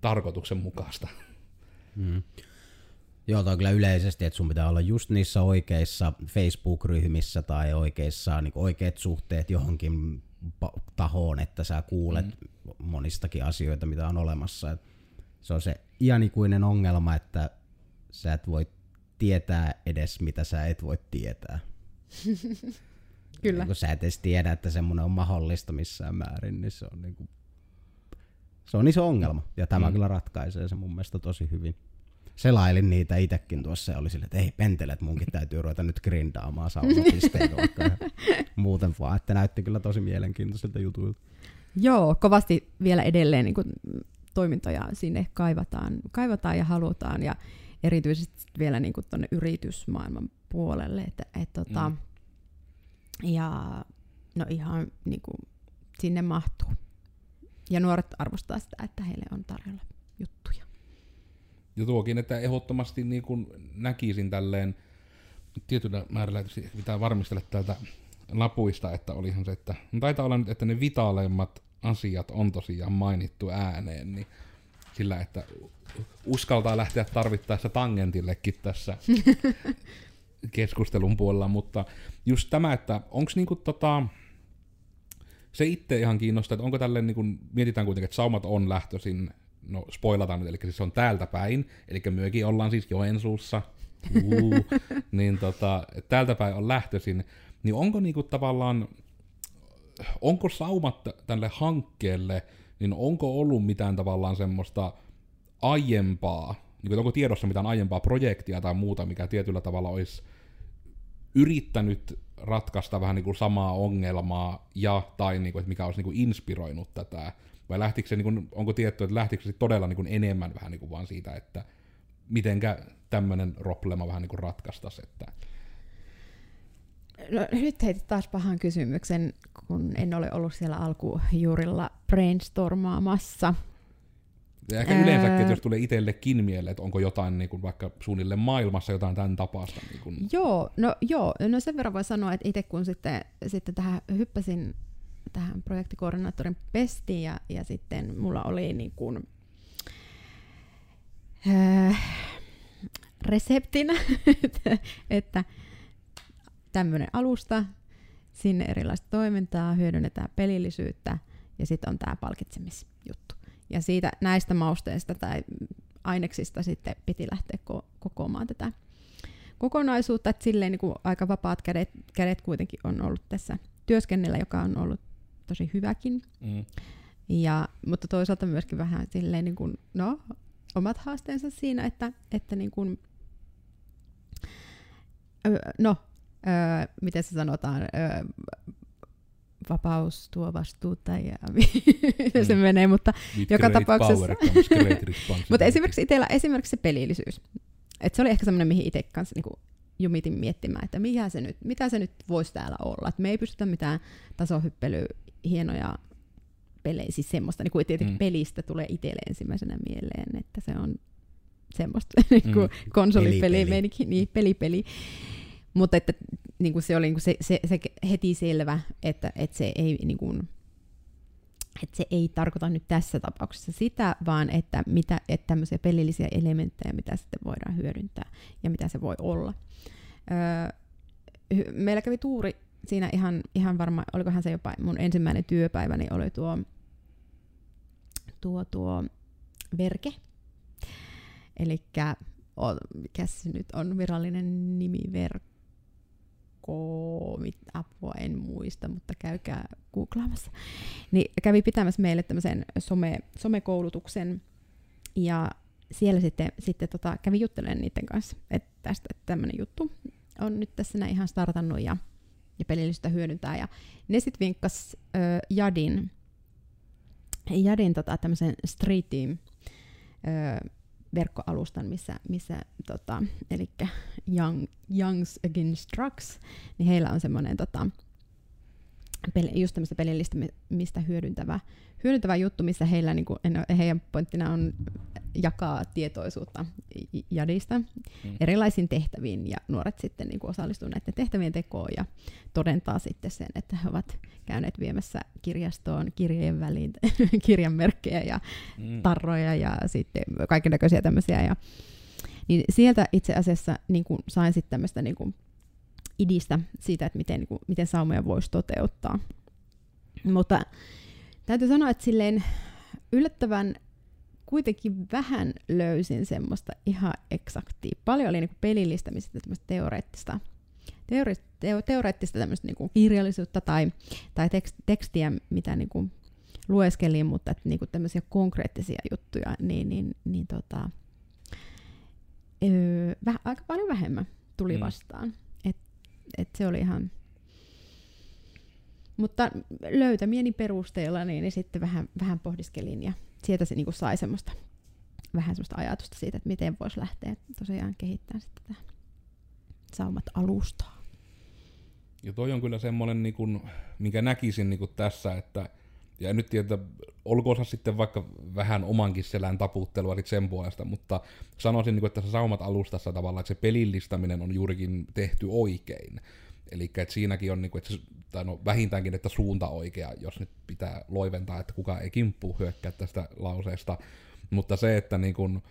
Speaker 1: tarkoituksenmukaista.
Speaker 2: Mm. Joo, toi kyllä yleisesti, että sun pitää olla just niissä oikeissa Facebook-ryhmissä tai oikeissa niin oikeat suhteet johonkin tahoon, että sä kuulet mm. monistakin asioita, mitä on olemassa. Et se on se ianikuinen ongelma, että sä et voi tietää edes, mitä sä et voi tietää.
Speaker 3: Kyllä.
Speaker 2: kun sä et edes tiedä, että semmoinen on mahdollista missään määrin, niin se on, niin kuin, se on iso ongelma. Ja tämä mm. kyllä ratkaisee se mun mielestä tosi hyvin selailin niitä itsekin tuossa ja oli sille, että ei pentele, että munkin täytyy ruveta nyt grindaamaan saunapisteitä muuten vaan, että näytti kyllä tosi mielenkiintoisilta jutuilta.
Speaker 3: Joo, kovasti vielä edelleen niin kuin, toimintoja sinne kaivataan, kaivataan ja halutaan ja erityisesti vielä niin tuonne yritysmaailman puolelle, että et, tota, mm. ja no ihan niin kuin, sinne mahtuu. Ja nuoret arvostaa sitä, että heille on tarjolla juttuja.
Speaker 1: Ja tuokin, että ehdottomasti niin kuin näkisin tälleen, tietyllä määrällä pitää varmistella täältä lapuista, että olihan se, että no taitaa olla nyt, että ne vitaaleimmat asiat on tosiaan mainittu ääneen, niin sillä, että uskaltaa lähteä tarvittaessa tangentillekin tässä keskustelun puolella, mutta just tämä, että onko niinku tota, se itse ihan kiinnostaa, että onko tälle, niinku, mietitään kuitenkin, että saumat on lähtöisin no spoilataan nyt, eli siis se on täältä päin, eli myökin ollaan siis Joensuussa, uh, niin tota, täältä päin on lähtöisin, niin onko niinku tavallaan, onko saumat tälle hankkeelle, niin onko ollut mitään tavallaan semmoista aiempaa, niin onko tiedossa mitään aiempaa projektia tai muuta, mikä tietyllä tavalla olisi yrittänyt ratkaista vähän niin kuin samaa ongelmaa ja tai niin kuin, että mikä olisi niin kuin inspiroinut tätä vai lähtikö se, niin kuin, onko tietty, että lähtikö se todella niin kuin enemmän vähän niin kuin vaan siitä, että mitenkä tämmöinen problema vähän niin kuin ratkaistaisi, että
Speaker 3: No, nyt heitit taas pahan kysymyksen, kun en ole ollut siellä alkujuurilla brainstormaamassa.
Speaker 1: Ja ehkä yleensäkin, että jos tulee itsellekin mieleen, että onko jotain niin kuin vaikka suunnilleen maailmassa jotain tämän tapaista. Niin kuin...
Speaker 3: Joo, no, joo, no sen verran voi sanoa, että itse kun sitten, sitten tähän hyppäsin tähän projektikoordinaattorin pestiin ja, ja sitten mulla oli niin kuin, äh, reseptinä, että, että tämmöinen alusta, sinne erilaista toimintaa, hyödynnetään pelillisyyttä ja sitten on tämä palkitsemisjuttu. Ja siitä näistä mausteista tai aineksista sitten piti lähteä ko- kokoamaan tätä kokonaisuutta, että silleen niin kuin aika vapaat kädet, kädet kuitenkin on ollut tässä työskennellä, joka on ollut tosi hyväkin. Mm. Ja, mutta toisaalta myöskin vähän silleen niin kuin, no, omat haasteensa siinä, että, että niin kuin, no, öö, miten se sanotaan, öö, vapaus tuo vastuuta ja miten se mm. menee, mutta
Speaker 1: With
Speaker 3: joka tapauksessa.
Speaker 1: mutta
Speaker 3: esimerkiksi itsellä esimerkiksi se pelillisyys. Et se oli ehkä semmoinen, mihin itse kanssa niinku jumitin miettimään, että mikä se nyt, mitä se nyt voisi täällä olla. Et me ei pystytä mitään tasohyppelyä, hienoja pelejä, siis semmoista, niin kuin tietenkin mm. pelistä tulee itselle ensimmäisenä mieleen, että se on semmoista niin kuin mm. konsolipeli, peli, niin pelipeli. Mutta että niin kuin se oli niin kuin se, se, se, heti selvä, että, että se ei niin kuin, että se ei tarkoita nyt tässä tapauksessa sitä, vaan että, mitä, että tämmöisiä pelillisiä elementtejä, mitä sitten voidaan hyödyntää ja mitä se voi olla. Öö, meillä kävi tuuri siinä ihan, ihan varmaan, olikohan se jopa mun ensimmäinen työpäiväni, niin oli tuo, tuo, tuo verke. Eli mikä se nyt on virallinen nimi, verkko mit, apua en muista, mutta käykää googlaamassa. Niin kävi pitämässä meille tämmöisen some, somekoulutuksen ja siellä sitten, sitten tota, kävi juttelemaan niiden kanssa, että tästä tämmöinen juttu on nyt tässä näin ihan startannut ja, ja pelillistä hyödyntää. Ja ne sitten vinkkas ö, Jadin, Jadin tota, tämmöisen Street Team ö, verkkoalustan, missä, missä tota, eli Young, Youngs Against Drugs, niin heillä on semmoinen tota, peli, just tämmöistä pelillistä, mistä hyödyntävä, hyödyntävä juttu, missä heillä, niin kuin, heidän pointtina on jakaa tietoisuutta jadista mm. erilaisiin tehtäviin, ja nuoret sitten niin kuin osallistuu näiden tehtävien tekoon ja todentaa sitten sen, että he ovat käyneet viemässä kirjastoon kirjeen väliin kirjanmerkkejä ja mm. tarroja ja sitten kaikenlaisia tämmöisiä. Ja, niin sieltä itse asiassa niin kuin sain sitten tämmöistä niin kuin idistä siitä, että miten, niin kuin, miten saumoja voisi toteuttaa. Mutta täytyy sanoa, että silleen yllättävän kuitenkin vähän löysin semmoista ihan eksaktia. Paljon oli niin pelillistämistä tämmöistä teoreettista, teori, teo, teoreettista tämmöistä niin kirjallisuutta tai, tai tekst, tekstiä, mitä niin kuin lueskelin, mutta että niin kuin tämmöisiä konkreettisia juttuja, niin, niin, niin tota, öö, väh, aika paljon vähemmän tuli mm. vastaan. Et, et se oli ihan... Mutta löytämieni perusteella niin, niin sitten vähän, vähän pohdiskelin ja sieltä se niinku sai semmoista, vähän semmoista ajatusta siitä, että miten voisi lähteä tosiaan kehittämään sitten tätä saumat alustaa.
Speaker 1: Ja toi on kyllä semmoinen, niin kuin, minkä näkisin niin kuin tässä, että ja nyt tiedä, olkoonsa sitten vaikka vähän omankin selän taputtelua sen puolesta, mutta sanoisin, niin että tässä saumat alustassa tavallaan, se pelillistäminen on juurikin tehty oikein. Eli siinäkin on, niin kuin, että tai no, vähintäänkin, että suunta oikea, jos nyt pitää loiventaa, että kuka ei kimppu hyökkää tästä lauseesta. Mutta se, että niin kuin,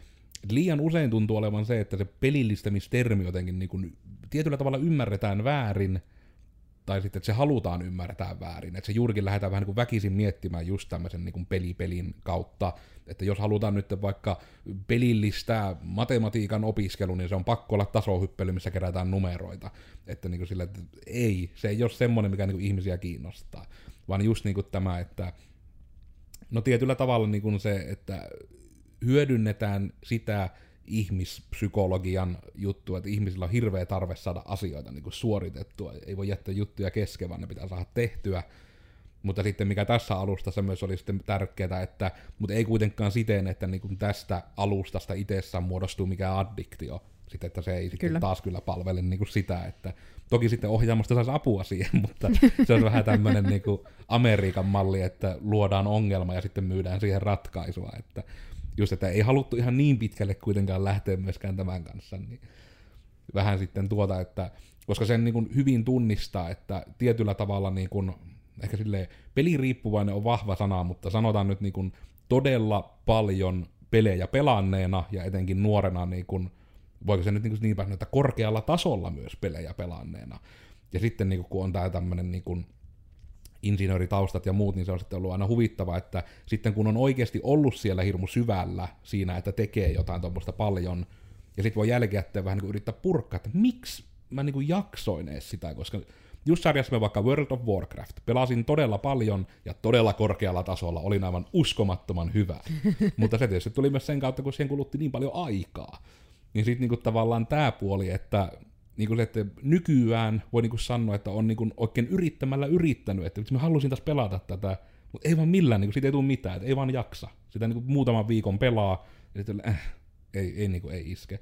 Speaker 1: liian usein tuntuu olevan se, että se pelillistämistermi jotenkin niin kuin, tietyllä tavalla ymmärretään väärin, tai sitten, että se halutaan ymmärtää väärin. Että se juurikin lähdetään vähän niin kuin väkisin miettimään just tämmöisen niin kuin pelipelin kautta, että jos halutaan nyt vaikka pelillistää matematiikan opiskelu, niin se on pakko olla tasohyppely, missä kerätään numeroita. Että, niin kuin sillä, että ei, se ei ole semmoinen, mikä niin kuin ihmisiä kiinnostaa, vaan just niin kuin tämä, että no tietyllä tavalla niin kuin se, että hyödynnetään sitä ihmispsykologian juttua, että ihmisillä on hirveä tarve saada asioita niin kuin suoritettua. Ei voi jättää juttuja kesken, vaan ne pitää saada tehtyä. Mutta sitten mikä tässä alustassa myös oli sitten tärkeää, että, mutta ei kuitenkaan siten, että niin kuin tästä alustasta itsessään muodostuu mikään addiktio. Sitten, että se ei sitten kyllä. taas kyllä palvele niin kuin sitä, että toki sitten ohjaamosta saisi apua siihen, mutta se on vähän tämmöinen niin kuin Amerikan malli, että luodaan ongelma ja sitten myydään siihen ratkaisua, että just, että ei haluttu ihan niin pitkälle kuitenkaan lähteä myöskään tämän kanssa, niin vähän sitten tuota, että koska sen niin kuin hyvin tunnistaa, että tietyllä tavalla niin kuin, ehkä silleen peliriippuvainen on vahva sana, mutta sanotaan nyt niin kuin todella paljon pelejä pelanneena ja etenkin nuorena niin kuin, voiko se nyt niin, niin päin, että korkealla tasolla myös pelejä pelanneena. Ja sitten niin kuin, kun on tämä tämmöinen niin kuin, insinööritaustat ja muut, niin se on sitten ollut aina huvittava, että sitten kun on oikeasti ollut siellä hirmu syvällä siinä, että tekee jotain tuommoista paljon, ja sitten voi jälkikäteen vähän niin kuin yrittää purkaa, että miksi mä niin kuin jaksoin edes sitä, koska just sarjassa vaikka World of Warcraft. Pelasin todella paljon ja todella korkealla tasolla, olin aivan uskomattoman hyvä. Mutta se tietysti tuli myös sen kautta, kun siihen kulutti niin paljon aikaa. Niin sitten niinku tavallaan tämä puoli, että niinku se, että nykyään voi niinku sanoa, että on niinku oikein yrittämällä yrittänyt, että mä halusin taas pelata tätä, mutta ei vaan millään, niinku siitä ei tule mitään, että ei vaan jaksa. Sitä niinku muutaman viikon pelaa, ja sitten äh, ei, ei, niinku, ei iske.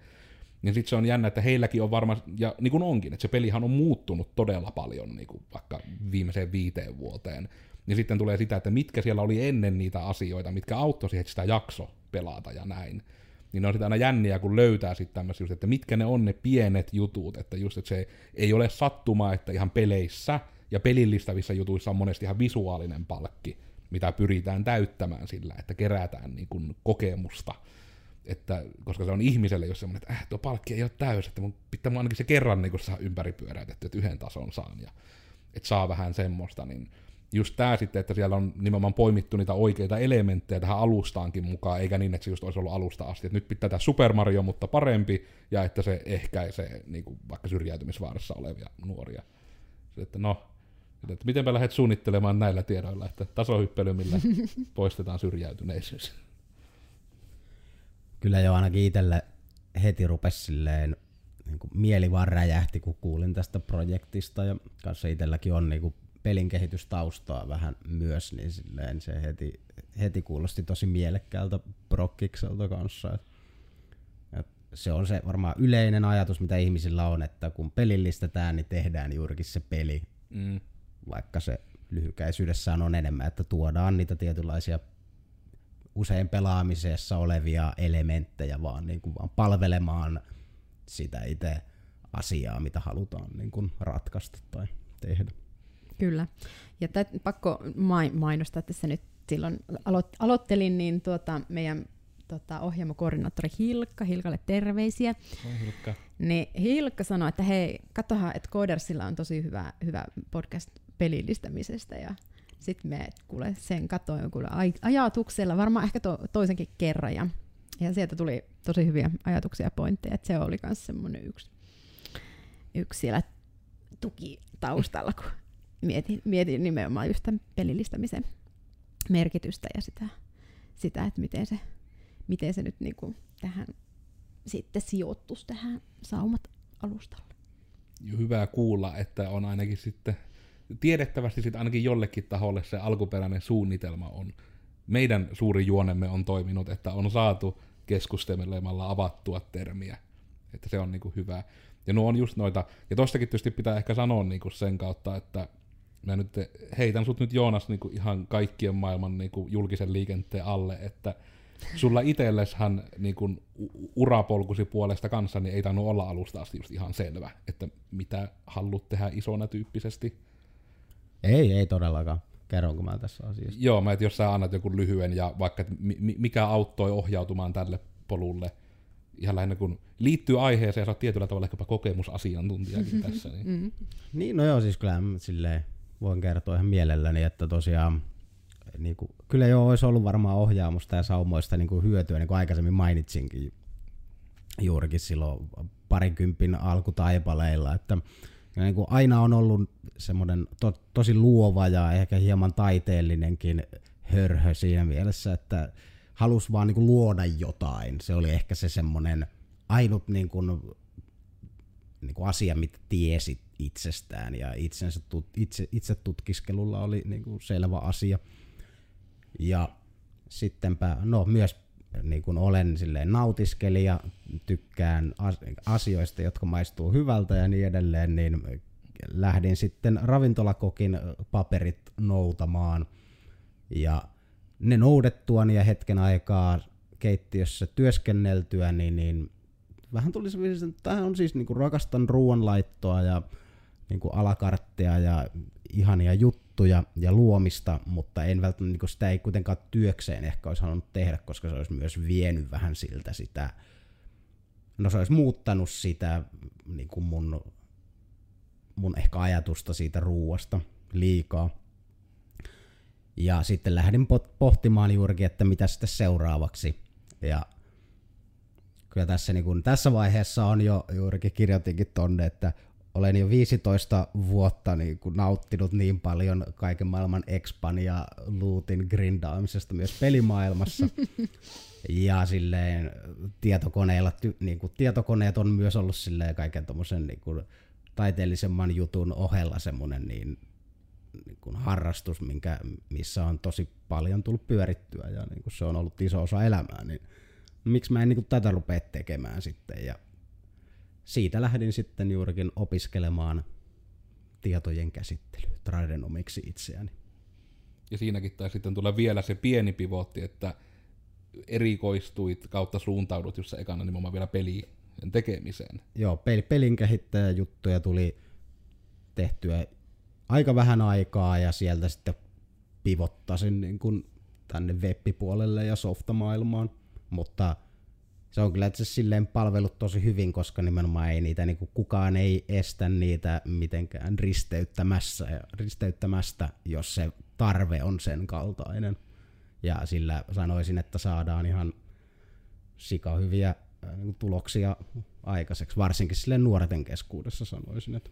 Speaker 1: Niin sitten se on jännä, että heilläkin on varmaan, ja niin kuin onkin, että se pelihan on muuttunut todella paljon niin kuin vaikka viimeiseen viiteen vuoteen. Niin sitten tulee sitä, että mitkä siellä oli ennen niitä asioita, mitkä auttoi siihen, että sitä jakso pelata ja näin. Niin ne on sitten aina jänniä, kun löytää sitten tämmöisiä, että mitkä ne on ne pienet jutut, että just, että se ei ole sattuma, että ihan peleissä ja pelillistävissä jutuissa on monesti ihan visuaalinen palkki, mitä pyritään täyttämään sillä, että kerätään niin kuin kokemusta että, koska se on ihmiselle jos semmoinen, että äh, tuo palkki ei ole täys, että mun pitää mun ainakin se kerran niin saa ympäri pyöräytetty, että yhden tason saan, ja että saa vähän semmoista, niin just tämä sitten, että siellä on nimenomaan poimittu niitä oikeita elementtejä tähän alustaankin mukaan, eikä niin, että se just olisi ollut alusta asti, että nyt pitää tämä Super Mario, mutta parempi, ja että se ehkäisee niin kuin vaikka syrjäytymisvaarassa olevia nuoria. Että no, että mitenpä lähdet suunnittelemaan näillä tiedoilla, että tasohyppely, millä poistetaan syrjäytyneisyys
Speaker 2: kyllä jo ainakin itselle heti rupesi silleen niin kuin mieli vaan räjähti, kun kuulin tästä projektista ja kanssa itselläkin on niin kuin pelin kehitystaustaa vähän myös, niin silleen se heti, heti kuulosti tosi mielekkäältä prokkikselta kanssa. Et, et se on se varmaan yleinen ajatus, mitä ihmisillä on, että kun pelillistetään, niin tehdään juurikin se peli. Mm. Vaikka se lyhykäisyydessään on enemmän, että tuodaan niitä tietynlaisia usein pelaamisessa olevia elementtejä, vaan, niin kuin vaan palvelemaan sitä itse asiaa, mitä halutaan niin kuin ratkaista tai tehdä.
Speaker 3: Kyllä. Ja tät, pakko mainostaa tässä nyt silloin aloit, aloittelin, niin tuota, meidän tota, ohjelmakoordinaattori Hilkka, Hilkalle terveisiä.
Speaker 1: Oi, Hilkka.
Speaker 3: Niin Hilkka sanoi, että hei, katsohan, että Codersilla on tosi hyvä, hyvä podcast pelillistämisestä ja sitten me kuule, sen katoin kuule, ajatuksella, varmaan ehkä to, toisenkin kerran. Ja, ja sieltä tuli tosi hyviä ajatuksia ja pointteja, että se oli myös semmoinen yksi, yksi siellä tuki taustalla, kun mietin, mietin nimenomaan just tämän pelillistämisen merkitystä ja sitä, sitä että miten se, miten se nyt niinku tähän sitten sijoittuisi tähän saumat alustalle.
Speaker 1: Hyvä kuulla, että on ainakin sitten tiedettävästi sitten ainakin jollekin taholle se alkuperäinen suunnitelma on. Meidän suuri juonemme on toiminut, että on saatu keskustelemalla avattua termiä. Että se on niinku hyvä. Ja nuo on just noita, ja tostakin tietysti pitää ehkä sanoa niinku sen kautta, että mä nyt heitän sut nyt Joonas niinku ihan kaikkien maailman niinku julkisen liikenteen alle, että sulla itselleshän niinku urapolkusi puolesta kanssa niin ei tainnut olla alusta asti just ihan selvä, että mitä haluat tehdä isona tyyppisesti.
Speaker 2: Ei, ei todellakaan. Kerronko mä tässä asiassa?
Speaker 1: Joo, mä et jos sä annat joku lyhyen ja vaikka mikä auttoi ohjautumaan tälle polulle, ihan lähinnä kun liittyy aiheeseen ja sä oot tietyllä tavalla ehkäpä kokemusasiantuntijakin tässä. Niin. Mm.
Speaker 2: niin, no joo, siis kyllä silleen voin kertoa ihan mielelläni, että tosiaan niin kuin, kyllä joo olisi ollut varmaan ohjaamusta ja saumoista niin kuin hyötyä, niin kuin aikaisemmin mainitsinkin juurikin silloin parikympin alkutaipaleilla, että niin kuin aina on ollut semmoinen to, tosi luova ja ehkä hieman taiteellinenkin hörhö siinä mielessä, että halus vaan niin kuin luoda jotain. Se oli ehkä se semmoinen ainut niin kuin, niin kuin asia, mitä tiesi itsestään ja itsensä, itse, itse tutkiskelulla oli niin kuin selvä asia. Ja sittenpä, no myös niin kuin olen silleen nautiskelija, tykkään asioista, jotka maistuu hyvältä ja niin edelleen, niin lähdin sitten ravintolakokin paperit noutamaan. Ja ne noudettuani ja hetken aikaa keittiössä työskenneltyä, niin, niin vähän tuli se, että tähän on siis niin kuin rakastan ruoanlaittoa ja niin kuin alakartteja ja ihania juttuja ja luomista, mutta en välttämättä niin sitä ei kuitenkaan työkseen ehkä olisi halunnut tehdä, koska se olisi myös vienyt vähän siltä sitä, no se olisi muuttanut sitä niin kuin mun, mun ehkä ajatusta siitä ruuasta liikaa. Ja sitten lähdin pohtimaan juurikin, että mitä sitten seuraavaksi. Ja kyllä tässä, niin kun, tässä vaiheessa on jo juurikin kirjoitinkin tonne, että olen jo 15 vuotta niin kuin nauttinut niin paljon kaiken maailman expan ja lootin grindaamisesta myös pelimaailmassa. ja silleen tietokoneilla, niin kuin, tietokoneet on myös ollut silleen kaiken tommosen niin kuin, taiteellisemman jutun ohella semmoinen niin, niin kuin harrastus, minkä, missä on tosi paljon tullut pyörittyä ja niin kuin se on ollut iso osa elämää, niin miksi mä en niin kuin, tätä rupea tekemään sitten ja siitä lähdin sitten juurikin opiskelemaan tietojen käsittelyä tradenomiksi itseäni.
Speaker 1: Ja siinäkin taisi sitten tulla vielä se pieni pivotti, että erikoistuit kautta suuntaudut just se ekana nimenomaan vielä peli tekemiseen.
Speaker 2: Joo, pel- pelin kehittäjäjuttuja tuli tehtyä aika vähän aikaa ja sieltä sitten pivottasin niin kuin tänne web-puolelle ja softamaailmaan, mutta se on kyllä itse silleen palvellut tosi hyvin, koska nimenomaan ei niitä, niin kukaan ei estä niitä mitenkään risteyttämässä, risteyttämästä, jos se tarve on sen kaltainen. Ja sillä sanoisin, että saadaan ihan sika hyviä niin tuloksia aikaiseksi, varsinkin sille nuorten keskuudessa sanoisin. Että.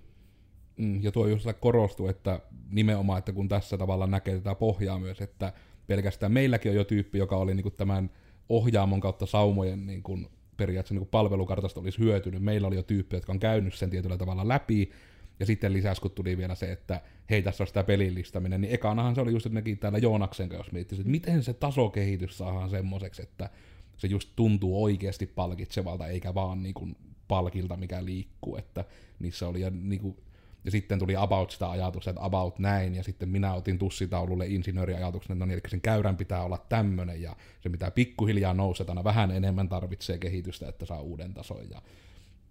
Speaker 1: Mm, ja tuo just korostuu, että nimenomaan, että kun tässä tavalla näkee tätä pohjaa myös, että pelkästään meilläkin on jo tyyppi, joka oli niin tämän ohjaamon kautta saumojen niin kuin, periaatteessa niin kuin palvelukartasta olisi hyötynyt. Meillä oli jo tyyppejä, jotka on käynyt sen tietyllä tavalla läpi, ja sitten lisäksi kun tuli vielä se, että hei tässä on sitä pelillistaminen, niin ekanahan se oli just, että nekin täällä Joonaksen kanssa miettii, että miten se tasokehitys saadaan semmoiseksi, että se just tuntuu oikeasti palkitsevalta, eikä vaan niin kuin palkilta, mikä liikkuu, että niissä oli ja niin kuin ja sitten tuli about sitä ajatusta, että about näin, ja sitten minä otin tussitaululle insinööriajatuksen, että no niin, eli sen käyrän pitää olla tämmöinen, ja se pitää pikkuhiljaa nousetana, vähän enemmän tarvitsee kehitystä, että saa uuden tason, ja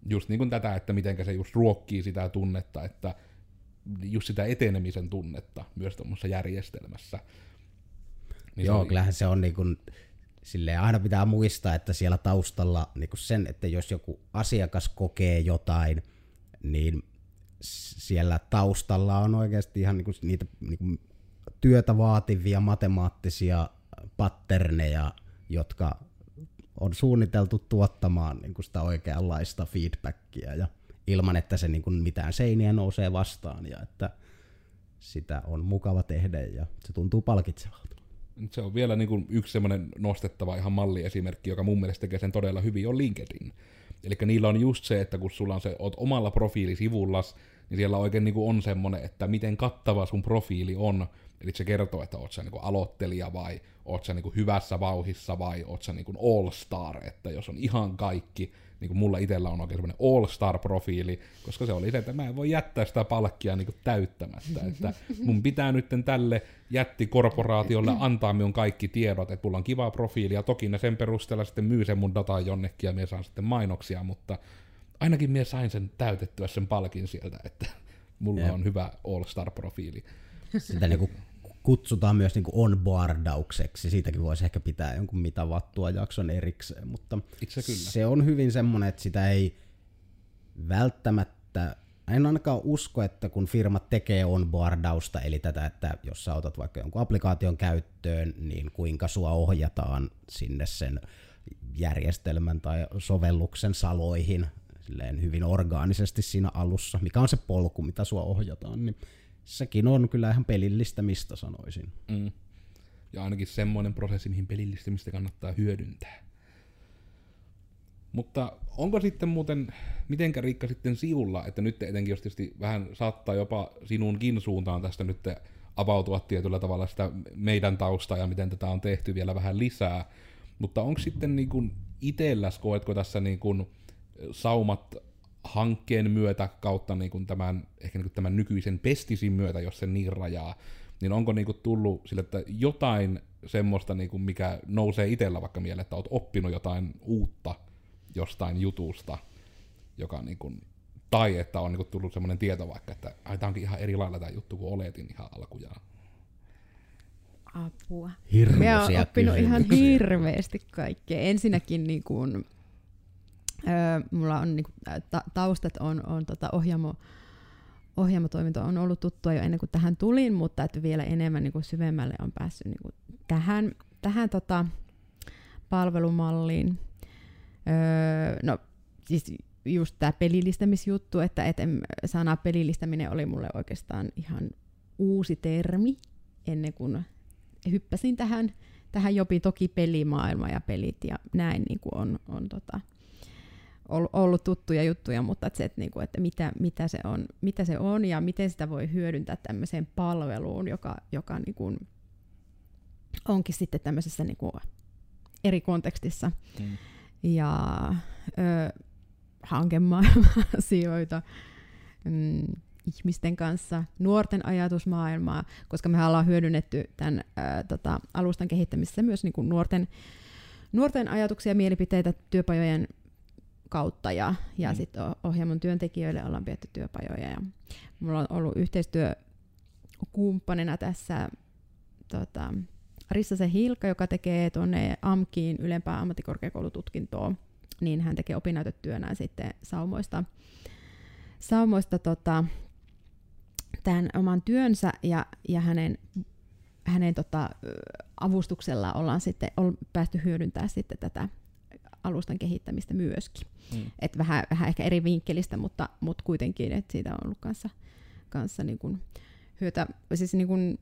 Speaker 1: just niin kuin tätä, että miten se just ruokkii sitä tunnetta, että just sitä etenemisen tunnetta myös tuommoisessa järjestelmässä.
Speaker 2: Niin Joo, se oli... kyllähän se on niin kuin, silleen aina pitää muistaa, että siellä taustalla niin kuin sen, että jos joku asiakas kokee jotain, niin siellä taustalla on oikeasti ihan niinku niitä niinku työtä vaativia matemaattisia patterneja, jotka on suunniteltu tuottamaan niinku sitä oikeanlaista feedbackia ja ilman, että se niinku mitään seiniä nousee vastaan ja että sitä on mukava tehdä ja se tuntuu palkitsevalta.
Speaker 1: Se on vielä niin kuin yksi semmoinen nostettava ihan malliesimerkki, joka mun mielestä tekee sen todella hyvin, on LinkedIn. Eli niillä on just se, että kun sulla on se, oot omalla profiilisivullas, niin siellä oikein niin kuin on semmoinen, että miten kattava sun profiili on. Eli se kertoo, että oot sä niin kuin aloittelija vai oot sä niin kuin hyvässä vauhissa vai oot sä niin kuin all-star, että jos on ihan kaikki, niin kuin mulla itsellä on oikein semmoinen all-star-profiili, koska se oli se, että mä en voi jättää sitä palkkia niin kuin täyttämättä, että mun pitää nyt tälle jättikorporaatiolle antaa minun kaikki tiedot, että mulla on kiva profiili, ja toki ne sen perusteella sitten myy sen mun dataa jonnekin, ja me saan sitten mainoksia, mutta ainakin minä sain sen täytettyä sen palkin sieltä, että mulla ja. on hyvä all-star-profiili.
Speaker 2: Sitä niinku kutsutaan myös niinku onboardaukseksi, siitäkin voisi ehkä pitää jonkun mitä vattua jakson erikseen, mutta
Speaker 1: Itse kyllä.
Speaker 2: se on hyvin semmoinen, että sitä ei välttämättä, en ainakaan usko, että kun firmat tekee onboardausta, eli tätä, että jos sä otat vaikka jonkun applikaation käyttöön, niin kuinka sua ohjataan sinne sen järjestelmän tai sovelluksen saloihin, silleen hyvin orgaanisesti siinä alussa, mikä on se polku, mitä sua ohjataan, niin sekin on kyllä ihan pelillistämistä sanoisin. Mm.
Speaker 1: Ja ainakin semmoinen prosessi, mihin pelillistämistä kannattaa hyödyntää. Mutta onko sitten muuten, mitenkä Riikka sitten sivulla, että nyt etenkin jos tietysti vähän saattaa jopa sinunkin suuntaan tästä nyt avautua tietyllä tavalla sitä meidän taustaa ja miten tätä on tehty vielä vähän lisää, mutta onko sitten niin kuin itselläs, koetko tässä niin kuin, saumat hankkeen myötä kautta niin kuin tämän, ehkä niin kuin tämän nykyisen pestisin myötä, jos se niin rajaa, niin onko niin kuin tullut sille, että jotain semmoista, niin kuin mikä nousee itsellä vaikka mieleen, että olet oppinut jotain uutta jostain jutusta, joka niin kuin, tai että on niin kuin tullut semmoinen tieto vaikka, että ai, tämä onkin ihan eri lailla tämä juttu kuin oletin ihan alkujaan.
Speaker 3: Apua.
Speaker 2: Hirveä
Speaker 3: Mä oon oppinut ihan hirveästi kaikkea. Ensinnäkin niin kuin, Mulla on niinku, ta- taustat on, on tota ohjaamo, ohjaamotoiminto on ollut tuttua jo ennen kuin tähän tulin, mutta että vielä enemmän niinku syvemmälle on päässyt niinku tähän, tähän tota palvelumalliin. Öö, no siis just tämä pelillistämisjuttu, että et, sana pelillistäminen oli mulle oikeastaan ihan uusi termi ennen kuin hyppäsin tähän, tähän jopi toki pelimaailma ja pelit ja näin niin kuin on, on tota, ollut tuttuja juttuja, mutta että, se, että, niinku, että mitä, mitä, se on, mitä se on ja miten sitä voi hyödyntää tämmöiseen palveluun, joka, joka niinku onkin sitten tämmöisessä niinku eri kontekstissa. Mm. Ja ö, hankemaailma-asioita, mm, ihmisten kanssa, nuorten ajatusmaailmaa, koska me ollaan hyödynnetty tämän ö, tota, alustan kehittämisessä myös niinku nuorten, nuorten ajatuksia ja mielipiteitä työpajojen kautta ja, ja mm. sitten ohjelman työntekijöille ollaan pidetty työpajoja. Ja mulla on ollut yhteistyökumppanina tässä tota, Rissasen Hilkka, joka tekee tuonne AMKiin ylempää ammattikorkeakoulututkintoa, niin hän tekee opinnäytetyönään sitten saumoista, saumoista tota, tämän oman työnsä ja, ja hänen, hänen tota, avustuksella ollaan sitten on päästy hyödyntämään sitten tätä alustan kehittämistä myöskin. Mm. Et vähän, vähän ehkä eri vinkkelistä, mutta, mutta kuitenkin, että siitä on ollut kanssa, kanssa niin kuin hyötä. Siis niin kuin,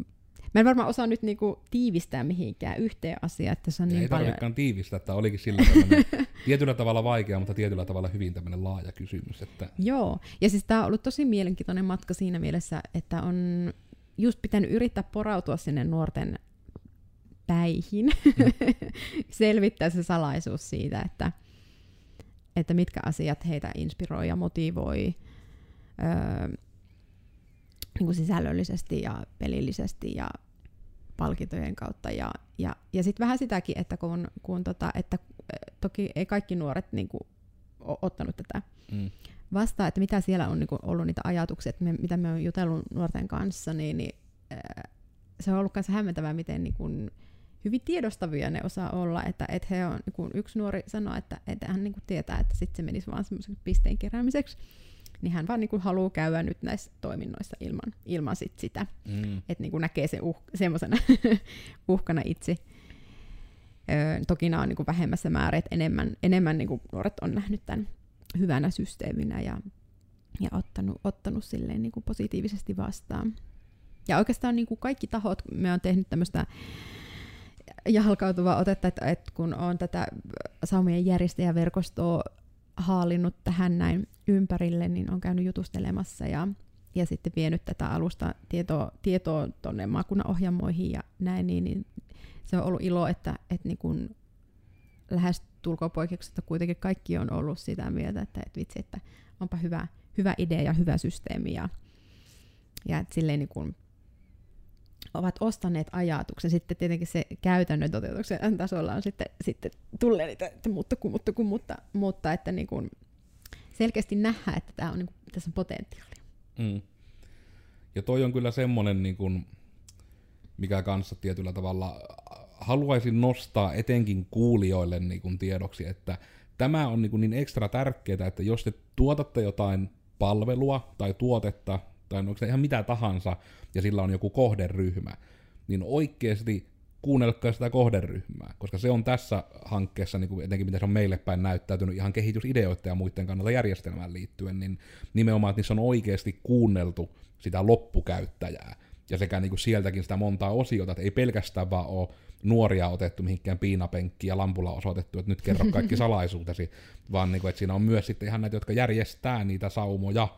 Speaker 3: mä en varmaan osaa nyt niin kuin tiivistää mihinkään yhteen asiaan. Että se on niin
Speaker 1: ei
Speaker 3: paljon...
Speaker 1: tarvitsekaan tiivistää, että olikin sillä tietyllä tavalla vaikea, mutta tietyllä tavalla hyvin tämmöinen laaja kysymys. Että...
Speaker 3: Joo, ja siis tämä on ollut tosi mielenkiintoinen matka siinä mielessä, että on just pitänyt yrittää porautua sinne nuorten päihin, selvittää se salaisuus siitä, että, että mitkä asiat heitä inspiroi ja motivoi öö, niin kuin sisällöllisesti ja pelillisesti ja palkintojen kautta. Ja, ja, ja sitten vähän sitäkin, että kun, kun tota, että toki ei kaikki nuoret niin kuin, ole ottanut tätä mm. vastaan, että mitä siellä on niin kuin, ollut niitä ajatuksia, että me, mitä me on jutellut nuorten kanssa, niin, niin se on ollut myös hämmentävää, miten niin kuin, hyvin tiedostavia ne osaa olla, että et he on, kun yksi nuori sanoo, että, että hän niin kuin tietää, että sitten se menisi vaan semmoisen pisteen keräämiseksi, niin hän vaan niin kuin haluaa käydä nyt näissä toiminnoissa ilman, ilman sit sitä, mm. että niin kuin näkee sen uh, semmoisena uhkana itse. Öö, toki nämä on niin kuin vähemmässä määrin, että enemmän, enemmän niin kuin nuoret on nähnyt tämän hyvänä systeeminä ja, ja ottanut, ottanut silleen niin kuin positiivisesti vastaan. Ja oikeastaan niin kuin kaikki tahot, me on tehnyt tämmöistä jalkautuvaa otetta, että, että kun on tätä saumien järjestäjäverkostoa haalinnut tähän näin ympärille, niin on käynyt jutustelemassa ja, ja sitten vienyt tätä alusta tietoa, tietoa tuonne maakunnan ja näin, niin, niin se on ollut ilo, että, että niin kun lähes tulkopoikkeuksesta kuitenkin kaikki on ollut sitä mieltä, että, että vitsi, että onpa hyvä, hyvä idea ja hyvä systeemi ja, ja että silleen niin kun ovat ostaneet ajatuksen. Sitten tietenkin se käytännön toteutuksen tasolla on sitten, sitten tulee niitä, että mutta kun, mutta kun, mutta, mutta että niin kuin selkeästi nähdään, että tämä on, niin kuin, tässä on potentiaalia. Mm.
Speaker 1: Ja toi on kyllä semmoinen, niin kuin, mikä kanssa tietyllä tavalla haluaisin nostaa etenkin kuulijoille niin kuin tiedoksi, että tämä on niin, kuin niin ekstra tärkeää, että jos te tuotatte jotain palvelua tai tuotetta, tai onko se ihan mitä tahansa, ja sillä on joku kohderyhmä, niin oikeasti kuunnelkaa sitä kohderyhmää, koska se on tässä hankkeessa, niin kuin etenkin mitä se on meille päin näyttäytynyt ihan kehitysideoiden ja muiden kannalta järjestelmään liittyen, niin nimenomaan, että niissä on oikeasti kuunneltu sitä loppukäyttäjää, ja sekä niin kuin sieltäkin sitä montaa osiota, että ei pelkästään vaan ole nuoria otettu mihinkään piinapenkkiin ja lampulla osoitettu, että nyt kerro kaikki salaisuutesi, vaan niin kuin, että siinä on myös sitten ihan näitä, jotka järjestää niitä saumoja,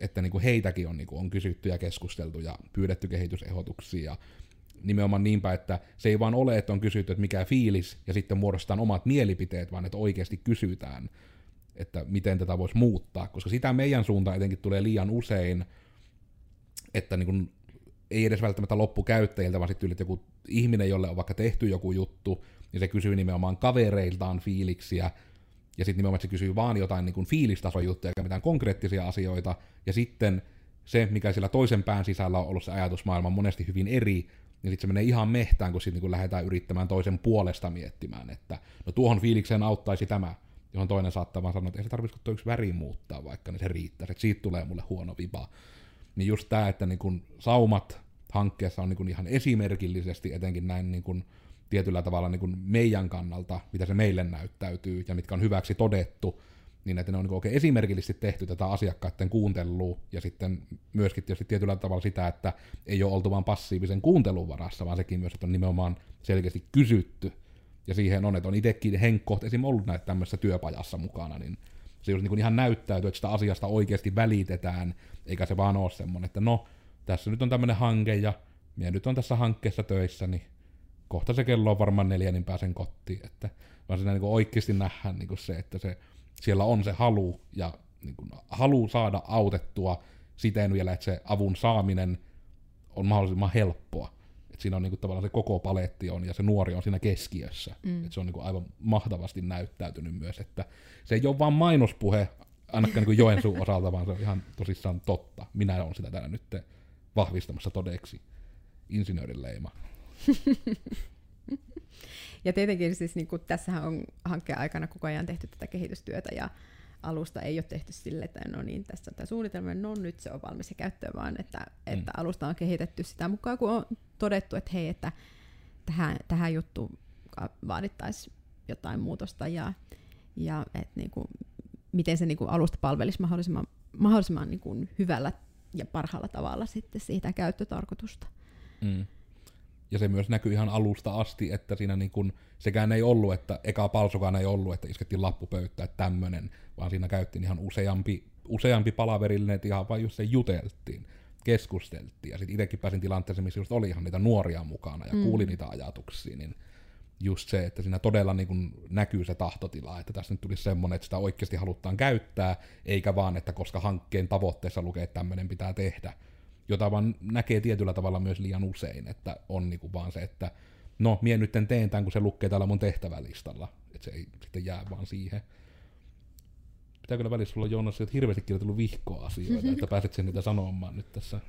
Speaker 1: että niin kuin heitäkin on, niin kuin on kysytty ja keskusteltu ja pyydetty kehitysehdotuksia ja nimenomaan niinpä, että se ei vaan ole, että on kysytty, että mikä fiilis, ja sitten muodostetaan omat mielipiteet, vaan että oikeasti kysytään, että miten tätä voisi muuttaa, koska sitä meidän suuntaan etenkin tulee liian usein, että niin kuin, ei edes välttämättä loppukäyttäjiltä, vaan sitten joku ihminen, jolle on vaikka tehty joku juttu, niin se kysyy nimenomaan kavereiltaan fiiliksiä, ja sitten nimenomaan se kysyy vaan jotain niin fiilistason juttuja, eikä mitään konkreettisia asioita, ja sitten se, mikä siellä toisen pään sisällä on ollut se ajatusmaailma monesti hyvin eri, niin sitten se menee ihan mehtään, kun sitten niin lähdetään yrittämään toisen puolesta miettimään, että no tuohon fiilikseen auttaisi tämä, johon toinen saattaa vaan sanoa, että ei se tarvitsisi tuo yksi väri muuttaa vaikka, niin se riittää, että siitä tulee mulle huono viba. Niin just tämä, että niin kun saumat hankkeessa on niin kun ihan esimerkillisesti etenkin näin niin kun tietyllä tavalla niin kuin meidän kannalta, mitä se meille näyttäytyy ja mitkä on hyväksi todettu, niin että ne on niin oikein esimerkillisesti tehty tätä asiakkaiden kuuntelua, ja sitten myöskin tietysti tietyllä tavalla sitä, että ei ole oltu vain passiivisen kuuntelun varassa, vaan sekin myös, että on nimenomaan selkeästi kysytty, ja siihen on, että on itsekin henkkoht esim. ollut näitä tämmöisessä työpajassa mukana, niin se just niin ihan näyttäytyy, että sitä asiasta oikeasti välitetään, eikä se vaan ole semmoinen, että no, tässä nyt on tämmöinen hanke, ja minä nyt on tässä hankkeessa töissä, niin kohta se kello on varmaan neljä, niin pääsen kotiin, että vaan siinä niin kuin oikeasti nähdään niin kuin se, että se, siellä on se halu, ja niin kuin, halu saada autettua siten vielä, että se avun saaminen on mahdollisimman helppoa. Et siinä on niinku tavallaan se koko paletti on ja se nuori on siinä keskiössä. Mm. Et se on niinku aivan mahtavasti näyttäytynyt myös, että se ei ole vain mainospuhe ainakaan niinku Joensuun osalta, vaan se on ihan tosissaan totta. Minä olen sitä täällä nyt vahvistamassa todeksi. Insinöörin leima.
Speaker 3: ja tietenkin siis niin kuin, tässähän on hankkeen aikana koko ajan tehty tätä kehitystyötä ja alusta ei ole tehty sille, että no niin, tässä on tämä suunnitelma, no nyt se on valmis ja käyttöön, vaan että, mm. että alusta on kehitetty sitä mukaan, kun on todettu, että hei, että tähän, tähän juttuun vaadittaisiin jotain muutosta ja, ja että niin kuin, miten se niin kuin alusta palvelisi mahdollisimman, mahdollisimman niin kuin hyvällä ja parhaalla tavalla sitten siitä käyttötarkoitusta. Mm.
Speaker 1: Ja se myös näkyy ihan alusta asti, että siinä niin kun, sekään ei ollut, että eka palsokaan ei ollut, että iskettiin lappupöyttä, että tämmönen, vaan siinä käyttiin ihan useampi, useampi palaverillinen, että ihan vain just se juteltiin, keskusteltiin. Ja sitten itsekin pääsin tilanteeseen, missä just oli ihan niitä nuoria mukana ja mm. kuuli niitä ajatuksia, niin just se, että siinä todella niin kun näkyy se tahtotila, että tässä nyt tulisi semmoinen, että sitä oikeasti halutaan käyttää, eikä vaan, että koska hankkeen tavoitteessa lukee, että tämmöinen pitää tehdä, jota vaan näkee tietyllä tavalla myös liian usein, että on niinku vaan se, että no, mie nyt teen tämän, kun se lukee täällä mun tehtävälistalla, että se ei sitten jää vaan siihen. Pitää kyllä välissä sulla Joonas, että hirveästi kirjoitellut vihkoa asioita, että pääset sen niitä sanomaan nyt tässä.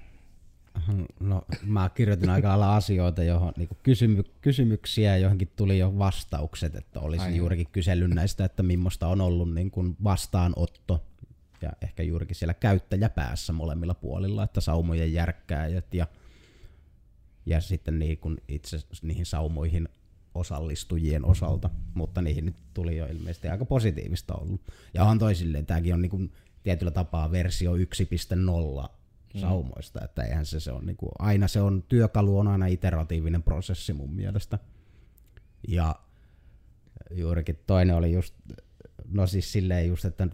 Speaker 2: No, mä kirjoitin aika lailla asioita, johon niin kysymy- kysymyksiä, johonkin tuli jo vastaukset, että olisin Aivan. juurikin kysellyt näistä, että millaista on ollut niin kuin vastaanotto ja ehkä juurikin siellä käyttäjäpäässä molemmilla puolilla, että saumojen järkkääjät ja, ja sitten niin kun itse niihin saumoihin osallistujien osalta, mutta niihin nyt tuli jo ilmeisesti aika positiivista ollut. Ja on toisilleen, tämäkin on niin kuin tietyllä tapaa versio 1.0 mm. saumoista, että eihän se, se on niin kuin, aina se on, työkalu on aina iteratiivinen prosessi mun mielestä. Ja juurikin toinen oli just, no siis silleen just, että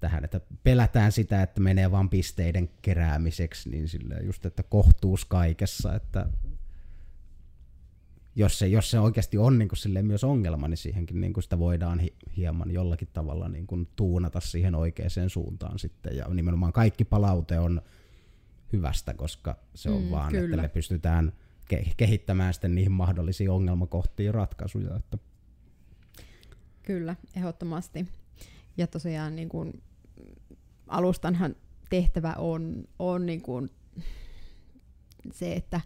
Speaker 2: tähän, että pelätään sitä, että menee vain pisteiden keräämiseksi, niin silleen just, että kohtuus kaikessa, että jos se, jos se oikeasti on niin kuin myös ongelma, niin siihenkin niin kuin sitä voidaan hi- hieman jollakin tavalla niin kuin tuunata siihen oikeaan suuntaan sitten. Ja nimenomaan kaikki palaute on hyvästä, koska se on mm, vaan, kyllä. että me pystytään ke- kehittämään sitten niihin mahdollisiin ongelmakohtiin ratkaisuja. Että.
Speaker 3: Kyllä, ehdottomasti. Ja tosiaan niin kuin alustanhan tehtävä on, on niin kuin se, että,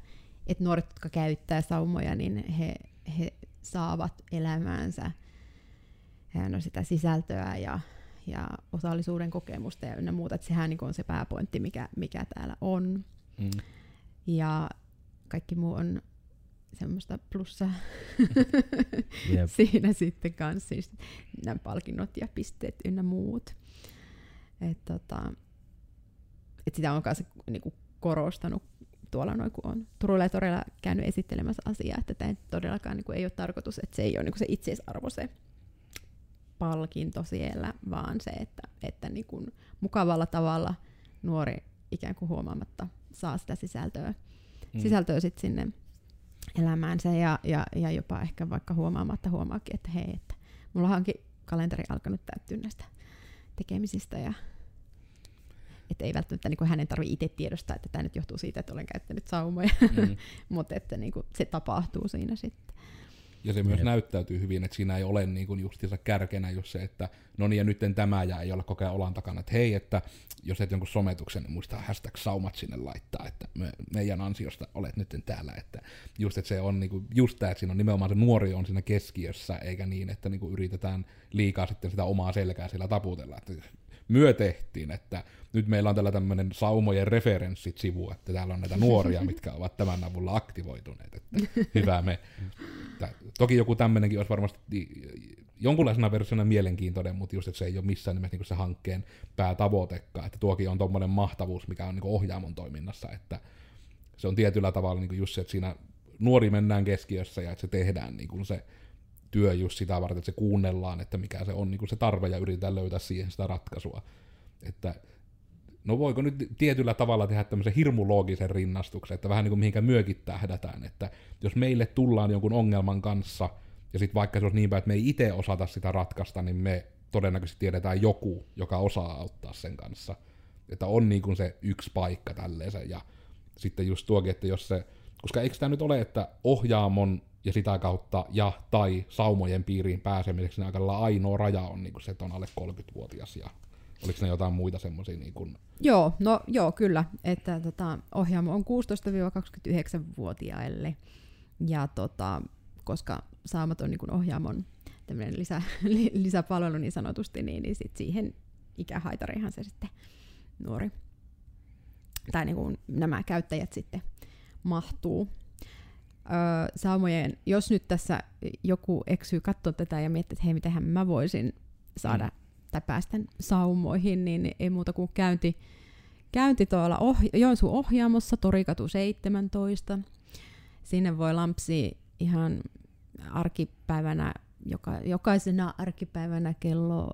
Speaker 3: että nuoret, jotka käyttää saumoja, niin he, he saavat elämäänsä no sitä sisältöä ja, ja osallisuuden kokemusta ja ynnä muuta. Että sehän niin on se pääpointti, mikä, mikä täällä on. Mm. Ja kaikki muu on semmoista plussa yep. siinä sitten kanssa, siis nämä palkinnot ja pisteet ynnä muut. Et tota, et sitä on myös niinku korostanut tuolla noin, kun on Turulla ja Torilla käynyt esittelemässä asiaa, että tämä todellakaan niinku ei ole tarkoitus, että se ei ole niinku se itseisarvo se palkinto siellä, vaan se, että, että niinku mukavalla tavalla nuori ikään kuin huomaamatta saa sitä sisältöä, mm. sisältöä sit sinne elämäänsä ja, ja, ja jopa ehkä vaikka huomaamatta huomaakin, että hei, että mulla onkin kalenteri alkanut täyttyä näistä tekemisistä ja että ei välttämättä niin kuin hänen tarvitse itse tiedostaa, että tämä nyt johtuu siitä, että olen käyttänyt saumoja, mm. mutta että niin kuin, se tapahtuu siinä sitten.
Speaker 1: Ja se myös ja. näyttäytyy hyvin, että siinä ei ole niin kuin justiinsa kärkenä just se, että no niin ja nyt tämä ja ei ole koko ajan olan takana, että hei, että jos et jonkun sometuksen, niin muista hashtag saumat sinne laittaa, että me, meidän ansiosta olet nyt täällä, että just, että se on niin kuin, just tämä, että siinä on nimenomaan se nuori on siinä keskiössä, eikä niin, että niin kuin yritetään liikaa sitten sitä omaa selkää siellä taputella, että myö tehtiin, että nyt meillä on tällä tämmöinen saumojen referenssit-sivu, että täällä on näitä nuoria, mitkä ovat tämän avulla aktivoituneet, että hyvä me. Toki joku tämmöinenkin olisi varmasti jonkunlaisena versiona mielenkiintoinen, mutta just, että se ei ole missään nimessä niin se hankkeen päätavoitekaan, että tuokin on tuommoinen mahtavuus, mikä on niin ohjaamon toiminnassa, että se on tietyllä tavalla niin just se, että siinä nuori mennään keskiössä ja että se tehdään niin kuin se työ just sitä varten, että se kuunnellaan, että mikä se on niin kuin se tarve ja yritetään löytää siihen sitä ratkaisua. Että no voiko nyt tietyllä tavalla tehdä tämmöisen hirmuloogisen rinnastuksen, että vähän niin kuin mihinkä myökin tähdätään, että jos meille tullaan jonkun ongelman kanssa, ja sitten vaikka se olisi niin päin, että me ei itse osata sitä ratkaista, niin me todennäköisesti tiedetään joku, joka osaa auttaa sen kanssa. Että on niin kuin se yksi paikka tälleen ja sitten just tuokin, että jos se, koska eikö tämä nyt ole, että ohjaamon ja sitä kautta ja tai saumojen piiriin pääsemiseksi niin aika ainoa raja on niin kuin se, että on alle 30-vuotias ja Oliko ne jotain muita semmoisia? Niin kun...
Speaker 3: Joo, no joo, kyllä. Että tota, ohjaamo on 16-29-vuotiaille. Ja tota, koska saamat on niin ohjaamon lisä, lisäpalvelu niin sanotusti, niin, niin sit siihen ikähaitarihan se sitten nuori tai niin kuin nämä käyttäjät sitten mahtuu. Öö, saumojen, jos nyt tässä joku eksyy katsoa tätä ja miettii, että hei, mitenhän mä voisin saada mm tai päästän saumoihin, niin ei muuta kuin käynti, käynti tuolla oh, Joensuun ohjaamossa, Torikatu 17. Sinne voi lampsi ihan arkipäivänä, joka, jokaisena arkipäivänä kello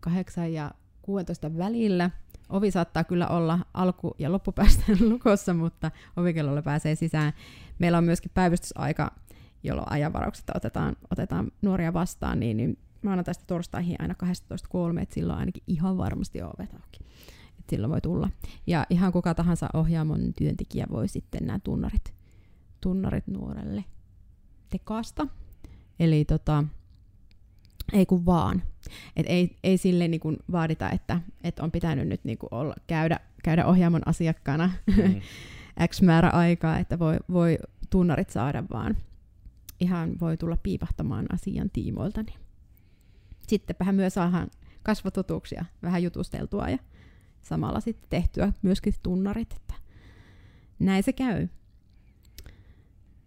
Speaker 3: 8 ja 16 välillä. Ovi saattaa kyllä olla alku- ja loppupäästä lukossa, mutta ovikellolla pääsee sisään. Meillä on myöskin päivystysaika, jolloin ajanvaraukset otetaan, otetaan nuoria vastaan, niin, niin maanantaista torstaihin aina 12.3, että silloin ainakin ihan varmasti on ovet auki. Et silloin voi tulla. Ja ihan kuka tahansa ohjaamon työntekijä voi sitten nämä tunnarit, tunnarit nuorelle tekasta. Eli tota, ei kun vaan. Et ei, ei sille niin kuin vaadita, että, että on pitänyt nyt niin kuin olla, käydä, käydä ohjaamon asiakkaana mm. X määrä aikaa, että voi, voi tunnarit saada, vaan ihan voi tulla piipahtamaan asian tiimoilta. Niin sittenpähän myös saadaan kasvatotuuksia vähän jutusteltua ja samalla sitten tehtyä myöskin tunnarit, että näin se käy.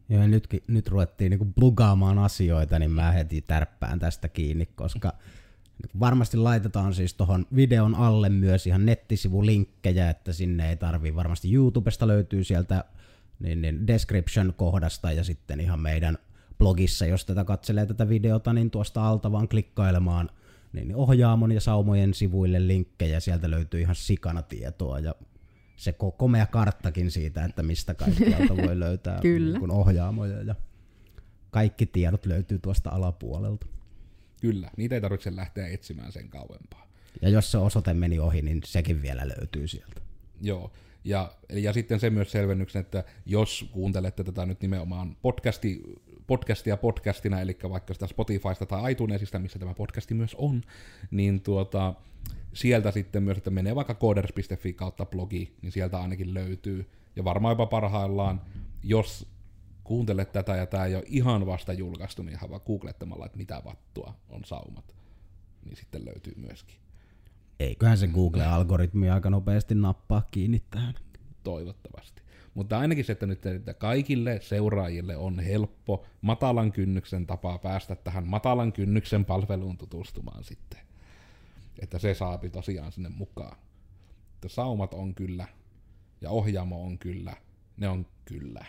Speaker 2: Joo, nyt, nyt ruvettiin niinku plugaamaan asioita, niin mä heti tärppään tästä kiinni, koska varmasti laitetaan siis tuohon videon alle myös ihan nettisivulinkkejä, että sinne ei tarvii varmasti YouTubesta löytyy sieltä niin, niin description-kohdasta ja sitten ihan meidän blogissa, jos tätä katselee tätä videota, niin tuosta alta vaan klikkailemaan niin ohjaamon ja saumojen sivuille linkkejä, sieltä löytyy ihan sikana tietoa ja se komea karttakin siitä, että mistä kaikkialta voi löytää Kyllä. Niin ohjaamoja ja kaikki tiedot löytyy tuosta alapuolelta.
Speaker 1: Kyllä, niitä ei tarvitse lähteä etsimään sen kauempaa.
Speaker 2: Ja jos se osoite meni ohi, niin sekin vielä löytyy sieltä.
Speaker 1: Joo, ja, ja sitten se myös selvennyksen, että jos kuuntelette tätä nyt nimenomaan podcasti podcastia podcastina, eli vaikka sitä Spotifysta tai iTunesista, missä tämä podcasti myös on, niin tuota, sieltä sitten myös, että menee vaikka coders.fi kautta blogi, niin sieltä ainakin löytyy. Ja varmaan jopa parhaillaan, jos kuuntelet tätä ja tämä ei ole ihan vasta julkaistu, niin ihan vaan googlettamalla, että mitä vattua on saumat, niin sitten löytyy myöskin.
Speaker 2: Eiköhän se Google-algoritmi aika nopeasti nappaa kiinni tähän.
Speaker 1: Toivottavasti. Mutta ainakin se, että nyt että kaikille seuraajille on helppo, matalan kynnyksen tapaa päästä tähän matalan kynnyksen palveluun tutustumaan sitten. Että se saapi tosiaan sinne mukaan. Että saumat on kyllä, ja ohjaamo on kyllä, ne on kyllä.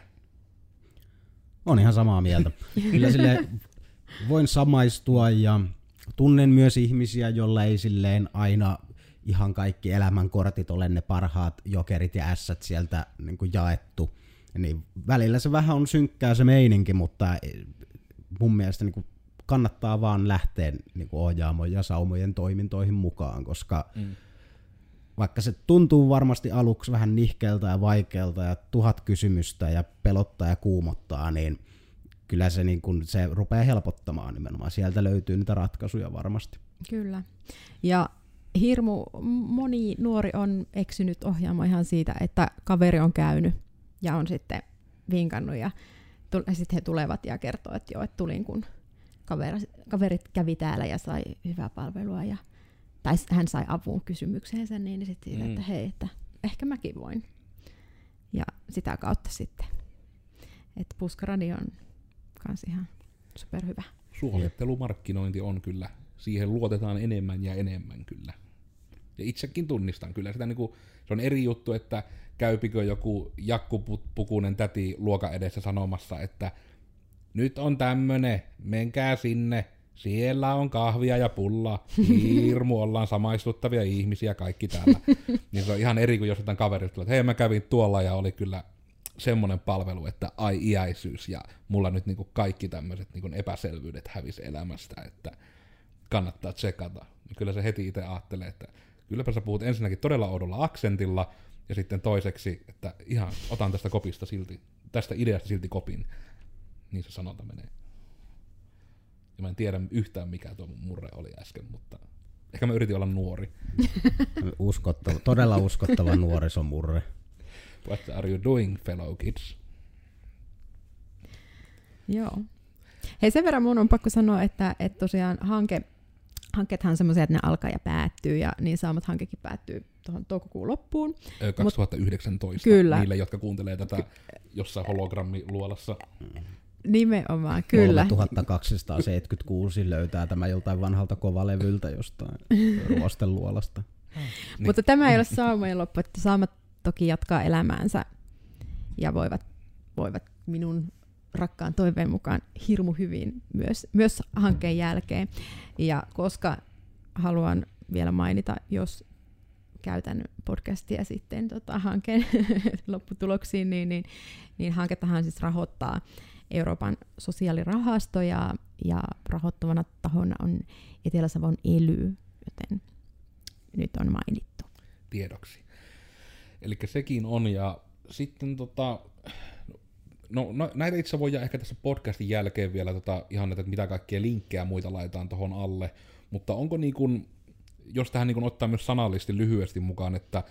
Speaker 2: On ihan samaa mieltä. kyllä sille voin samaistua ja tunnen myös ihmisiä, joilla ei silleen aina ihan kaikki elämänkortit ole ne parhaat jokerit ja ässät sieltä niin kuin jaettu. Niin välillä se vähän on synkkää se meininki, mutta mun mielestä niin kuin kannattaa vaan lähteä niin kuin ohjaamojen ja saumojen toimintoihin mukaan, koska mm. vaikka se tuntuu varmasti aluksi vähän nihkeältä ja vaikealta ja tuhat kysymystä ja pelottaa ja kuumottaa, niin kyllä se, niin kun, se rupeaa helpottamaan nimenomaan. Sieltä löytyy niitä ratkaisuja varmasti.
Speaker 3: Kyllä. Ja hirmu moni nuori on eksynyt ohjaamaan ihan siitä, että kaveri on käynyt ja on sitten vinkannut ja sitten he tulevat ja kertoo, että joo, että tulin kun kaveri, kaverit kävi täällä ja sai hyvää palvelua ja tai hän sai avun kysymykseensä, niin sitten siitä, mm. että hei, että ehkä mäkin voin. Ja sitä kautta sitten. Että Puskaradi on kans ihan superhyvä.
Speaker 1: Suosittelumarkkinointi on kyllä, siihen luotetaan enemmän ja enemmän kyllä. Ja itsekin tunnistan kyllä sitä, niin kuin, se on eri juttu, että käypikö joku jakkupukunen täti luoka edessä sanomassa, että nyt on tämmönen, menkää sinne, siellä on kahvia ja pullaa, hirmu, ollaan samaistuttavia ihmisiä kaikki täällä. niin se on ihan eri kuin jos jotain kaverit että hei mä kävin tuolla ja oli kyllä semmoinen palvelu, että ai iäisyys ja mulla nyt niinku kaikki tämmöiset niinku epäselvyydet hävisi elämästä, että kannattaa tsekata. Niin kyllä se heti itse ajattelee, että kylläpä sä puhut ensinnäkin todella oudolla aksentilla, ja sitten toiseksi, että ihan otan tästä kopista silti, tästä ideasta silti kopin. Niin se sanonta menee. Ja mä en tiedä yhtään mikä tuo mun murre oli äsken, mutta ehkä mä yritin olla nuori.
Speaker 2: Uskottava, todella uskottava nuorisomurre.
Speaker 1: What are you doing, fellow kids?
Speaker 3: Joo. Hei, sen verran mun on pakko sanoa, että, että tosiaan hanke, hankkeethan on semmoisia, että ne alkaa ja päättyy, ja niin saamat hankekin päättyy tuohon toukokuun loppuun.
Speaker 1: 2019, Mut, kyllä. niille, jotka kuuntelee tätä jossain hologrammiluolassa.
Speaker 3: Nimenomaan, kyllä.
Speaker 2: 3276 löytää tämä joltain vanhalta kovalevyltä jostain ruosteluolasta.
Speaker 3: niin. Mutta tämä ei ole saumojen loppu, että saamat toki jatkaa elämäänsä ja voivat, voivat minun rakkaan toiveen mukaan hirmu hyvin myös, myös hankkeen jälkeen. Ja koska haluan vielä mainita, jos käytän podcastia sitten tota, hankkeen lopputuloksiin, niin, niin, niin hankettahan siis rahoittaa Euroopan sosiaalirahasto ja, ja rahoittavana tahona on Etelä-Savon ELY, joten nyt on mainittu.
Speaker 1: Tiedoksi. Eli sekin on, ja sitten tota, no, no näitä itse voi ehkä tässä podcastin jälkeen vielä tota, ihan näitä, että mitä kaikkia linkkejä muita laitetaan tuohon alle, mutta onko niin kuin, jos tähän niin kuin ottaa myös sanallisesti lyhyesti mukaan, että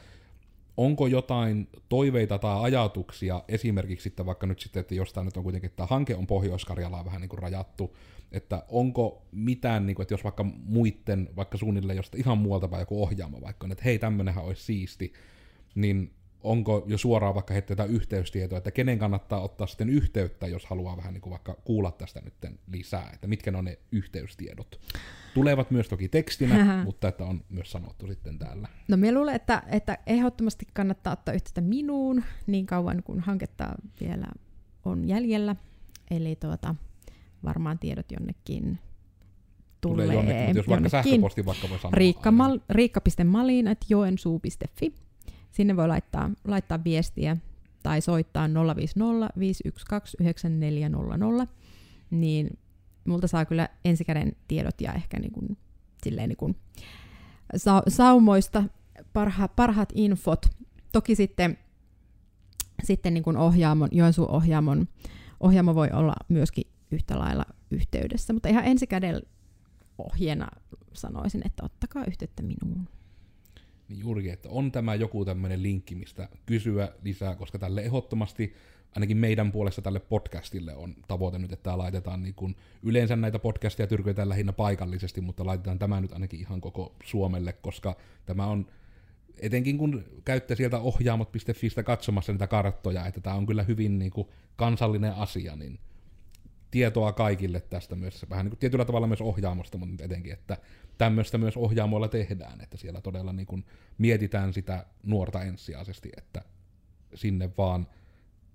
Speaker 1: onko jotain toiveita tai ajatuksia esimerkiksi että vaikka nyt sitten, että jostain nyt on kuitenkin, että tämä hanke on Pohjois-Karjalaa vähän niin kuin rajattu, että onko mitään, niin kuin, että jos vaikka muiden, vaikka suunnilleen jostain ihan muualta vai joku ohjaama vaikka, että hei tämmönenhän olisi siisti, niin onko jo suoraan vaikka heittää yhteystietoa, että kenen kannattaa ottaa sitten yhteyttä, jos haluaa vähän niin kuin vaikka kuulla tästä nyt lisää, että mitkä ne on ne yhteystiedot. Tulevat myös toki tekstinä, mutta että on myös sanottu sitten täällä.
Speaker 3: No minä luulen, että, että ehdottomasti kannattaa ottaa yhteyttä minuun niin kauan kuin hanketta vielä on jäljellä. Eli tuota, varmaan tiedot jonnekin tulee, tulee jonnekin,
Speaker 1: mutta jos vaikka sähköposti vaikka voi sanoa.
Speaker 3: Riikka.malin, että joensuu.fi Sinne voi laittaa, laittaa viestiä tai soittaa 050 512 9400, niin multa saa kyllä ensikäden tiedot ja ehkä niin kuin, silleen niin kuin sa- saumoista parha, parhaat infot. Toki sitten, sitten niin kuin ohjaamon, Joensuun ohjaamon, ohjaamo voi olla myöskin yhtä lailla yhteydessä, mutta ihan ensikäden ohjeena sanoisin, että ottakaa yhteyttä minuun
Speaker 1: niin juurikin, että on tämä joku tämmöinen linkki, mistä kysyä lisää, koska tälle ehdottomasti, ainakin meidän puolesta tälle podcastille on tavoite nyt, että tämä laitetaan niin kuin, yleensä näitä podcasteja tyrkytetään lähinnä paikallisesti, mutta laitetaan tämä nyt ainakin ihan koko Suomelle, koska tämä on, etenkin kun käytte sieltä ohjaamot.fistä katsomassa niitä karttoja, että tämä on kyllä hyvin niin kuin, kansallinen asia, niin tietoa kaikille tästä myös, vähän niin kuin tietyllä tavalla myös ohjaamosta, mutta etenkin, että tämmöistä myös ohjaamoilla tehdään, että siellä todella niin kuin mietitään sitä nuorta ensisijaisesti, että sinne vaan,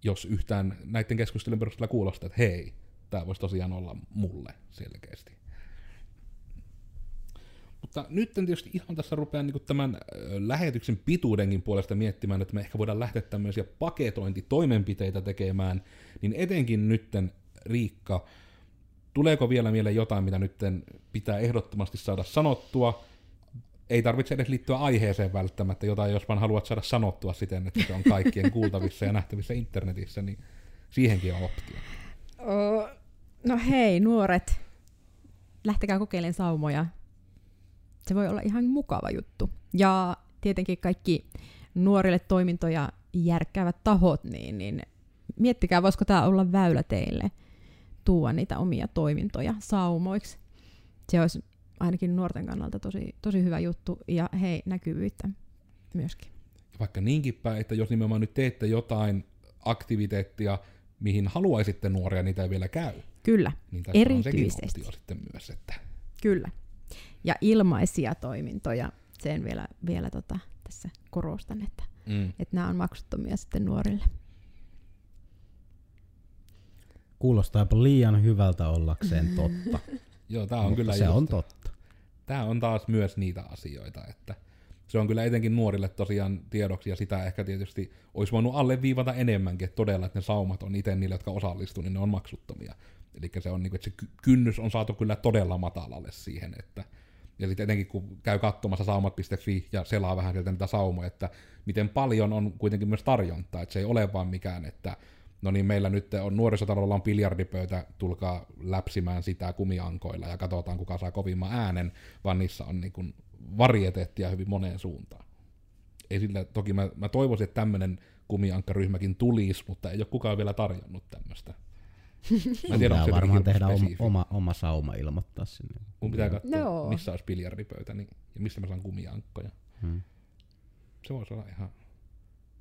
Speaker 1: jos yhtään näiden keskustelun perusteella kuulostaa, että hei, tämä voisi tosiaan olla mulle selkeästi. Mutta nyt tietysti ihan tässä rupean niin tämän lähetyksen pituudenkin puolesta miettimään, että me ehkä voidaan lähteä tämmöisiä paketointitoimenpiteitä tekemään, niin etenkin nytten Riikka, tuleeko vielä mieleen jotain, mitä nyt pitää ehdottomasti saada sanottua? Ei tarvitse edes liittyä aiheeseen välttämättä, jotain jos vaan haluat saada sanottua siten, että se on kaikkien kuultavissa ja nähtävissä internetissä, niin siihenkin on optio.
Speaker 3: No hei nuoret, lähtekää kokeilemaan saumoja. Se voi olla ihan mukava juttu. Ja tietenkin kaikki nuorille toimintoja järkkäävät tahot, niin, niin miettikää, voisiko tämä olla väylä teille – tuoda niitä omia toimintoja saumoiksi. Se olisi ainakin nuorten kannalta tosi, tosi hyvä juttu ja hei, näkyvyyttä myöskin.
Speaker 1: Vaikka niinkin päin, että jos nimenomaan nyt teette jotain aktiviteettia, mihin haluaisitte nuoria, niitä ei vielä käy.
Speaker 3: Kyllä,
Speaker 1: Niin on
Speaker 3: erityisesti.
Speaker 1: optio sitten myös, että
Speaker 3: Kyllä. Ja ilmaisia toimintoja, sen vielä, vielä tota, tässä korostan, että,
Speaker 1: mm,
Speaker 3: että nämä on maksuttomia sitten nuorille.
Speaker 2: Kuulostaapa liian hyvältä ollakseen totta.
Speaker 1: joo, tämä on
Speaker 2: Mutta
Speaker 1: kyllä
Speaker 2: se
Speaker 1: just-
Speaker 2: on totta.
Speaker 1: Tämä on taas myös niitä asioita, että se on kyllä etenkin nuorille tosiaan tiedoksi, ja sitä ehkä tietysti olisi voinut alleviivata enemmänkin, että todella, että ne saumat on itse niille, jotka osallistuu, niin ne on maksuttomia. Eli se on niin kuin, että se ky- kynnys on saatu kyllä todella matalalle siihen, että ja sitten etenkin kun käy katsomassa saumat.fi ja selaa vähän sieltä niitä saumoja, että miten paljon on kuitenkin myös tarjontaa, että se ei ole vaan mikään, että no niin meillä nyt on nuorisotalolla on biljardipöytä, tulkaa läpsimään sitä kumiankoilla ja katsotaan kuka saa kovimman äänen, vaan niissä on niin kuin varieteettia hyvin moneen suuntaan. Ei sillä, toki mä, mä toivoisin, että tämmöinen kumiankkaryhmäkin tulisi, mutta ei ole kukaan vielä tarjonnut tämmöistä. Mä en tiedä,
Speaker 2: Pitää varmaan tehdä oma,
Speaker 1: spesifi.
Speaker 2: oma, oma sauma ilmoittaa sinne.
Speaker 1: Mun pitää katsoa,
Speaker 3: Joo.
Speaker 1: missä olisi biljardipöytä niin, ja missä mä saan kumiankkoja.
Speaker 2: Hmm.
Speaker 1: Se voisi olla ihan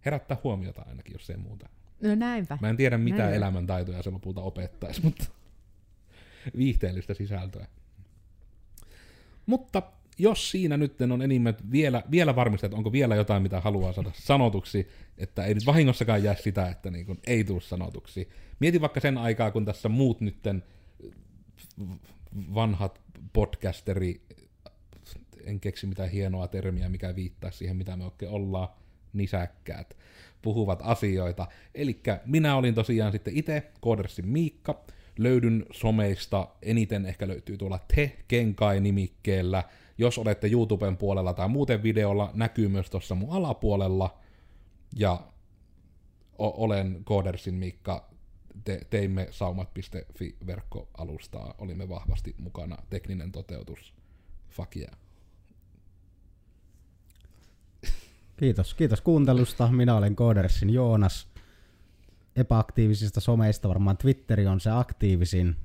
Speaker 1: herättää huomiota ainakin, jos ei muuta.
Speaker 3: No näinpä.
Speaker 1: Mä en tiedä, mitä
Speaker 3: Näin on.
Speaker 1: elämäntaitoja se lopulta opettaisi, mutta viihteellistä sisältöä. Mutta jos siinä nyt on enimmät vielä, vielä varmistaa, että onko vielä jotain, mitä haluaa saada sanotuksi, että ei nyt vahingossakaan jää sitä, että niin kuin ei tule sanotuksi. Mieti vaikka sen aikaa, kun tässä muut nytten vanhat podcasteri, en keksi mitään hienoa termiä, mikä viittaa siihen, mitä me oikein ollaan, nisäkkäät, puhuvat asioita. Eli minä olin tosiaan sitten itse Koodersin Miikka, löydyn someista, eniten ehkä löytyy tuolla Te Kenkai-nimikkeellä. Jos olette YouTuben puolella tai muuten videolla, näkyy myös tuossa mun alapuolella. Ja o- olen Koodersin Miikka, te- teimme saumat.fi verkkoalustaa, olimme vahvasti mukana, tekninen toteutus, fuck yeah.
Speaker 2: Kiitos, kiitos kuuntelusta. Minä olen Koodersin Joonas. Epäaktiivisista someista varmaan Twitteri on se aktiivisin.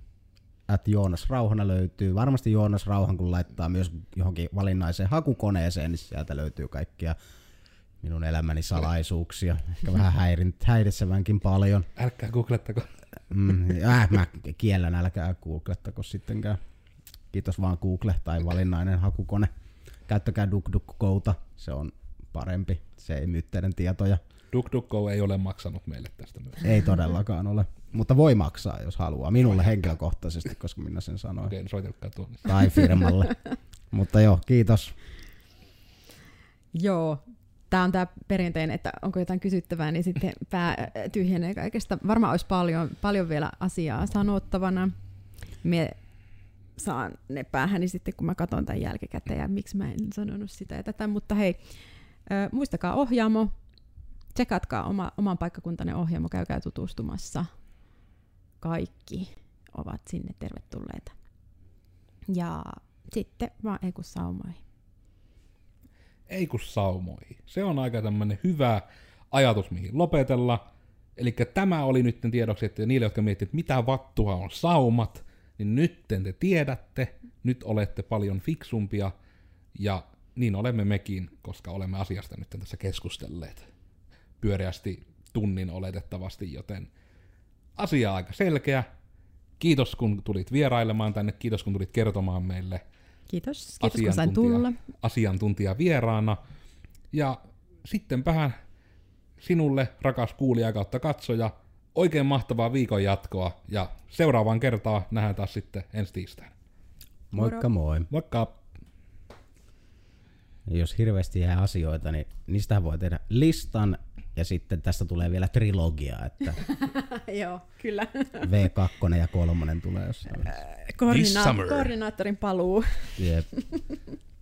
Speaker 2: At Joonas Rauhana löytyy. Varmasti Joonas Rauhan, kun laittaa myös johonkin valinnaiseen hakukoneeseen, niin sieltä löytyy kaikkia minun elämäni salaisuuksia. Ehkä vähän häirin, häiritsevänkin paljon.
Speaker 1: Älkää googlettako.
Speaker 2: Mm, äh, mä kiellän, älkää googlettako sittenkään. Kiitos vaan Google tai valinnainen hakukone. Käyttäkää DuckDuckGouta, se on parempi. Se ei myy teidän tietoja.
Speaker 1: DuckDuckGo ei ole maksanut meille tästä myös.
Speaker 2: Ei todellakaan ole. Mutta voi maksaa, jos haluaa. Minulle henkilökohtaisesti, koska minä sen sanoin.
Speaker 1: Okei, no soitelkaa tuonne.
Speaker 2: Tai firmalle. Mutta joo, kiitos.
Speaker 3: Joo, tämä on tämä perinteinen, että onko jotain kysyttävää, niin sitten pää tyhjenee kaikesta. Varmaan olisi paljon, paljon vielä asiaa sanottavana. Me saan ne päähäni sitten, kun mä katson tämän jälkikäteen, ja miksi mä en sanonut sitä ja tätä. Mutta hei, muistakaa ohjaamo, tsekatkaa oma, oman paikkakuntanne ohjaamo, käykää tutustumassa. Kaikki ovat sinne tervetulleita. Ja sitten vaan ei kun saumoihin.
Speaker 1: Ei kun saumoihin. Se on aika tämmönen hyvä ajatus, mihin lopetella. Eli tämä oli nyt tiedoksi, että niille, jotka miettivät, mitä vattua on saumat, niin nyt te tiedätte, nyt olette paljon fiksumpia, ja niin olemme mekin, koska olemme asiasta nyt tässä keskustelleet pyöreästi tunnin oletettavasti, joten asia aika selkeä. Kiitos kun tulit vierailemaan tänne, kiitos kun tulit kertomaan meille
Speaker 3: Kiitos, kiitos kun sain tulla.
Speaker 1: asiantuntija, vieraana. Ja sittenpähän sinulle, rakas kuulija kautta katsoja, oikein mahtavaa viikon jatkoa ja seuraavaan kertaan nähdään taas sitten ensi tiistaina.
Speaker 2: Moikka moi.
Speaker 1: Moikka!
Speaker 2: Ja jos hirveästi jää asioita, niin niistä voi tehdä listan ja sitten tästä tulee vielä trilogia, että
Speaker 3: Joo, kyllä.
Speaker 2: V2 ja kolmonen tulee jossain.
Speaker 1: Summer.
Speaker 3: Koordinaattorin paluu.
Speaker 2: Jep.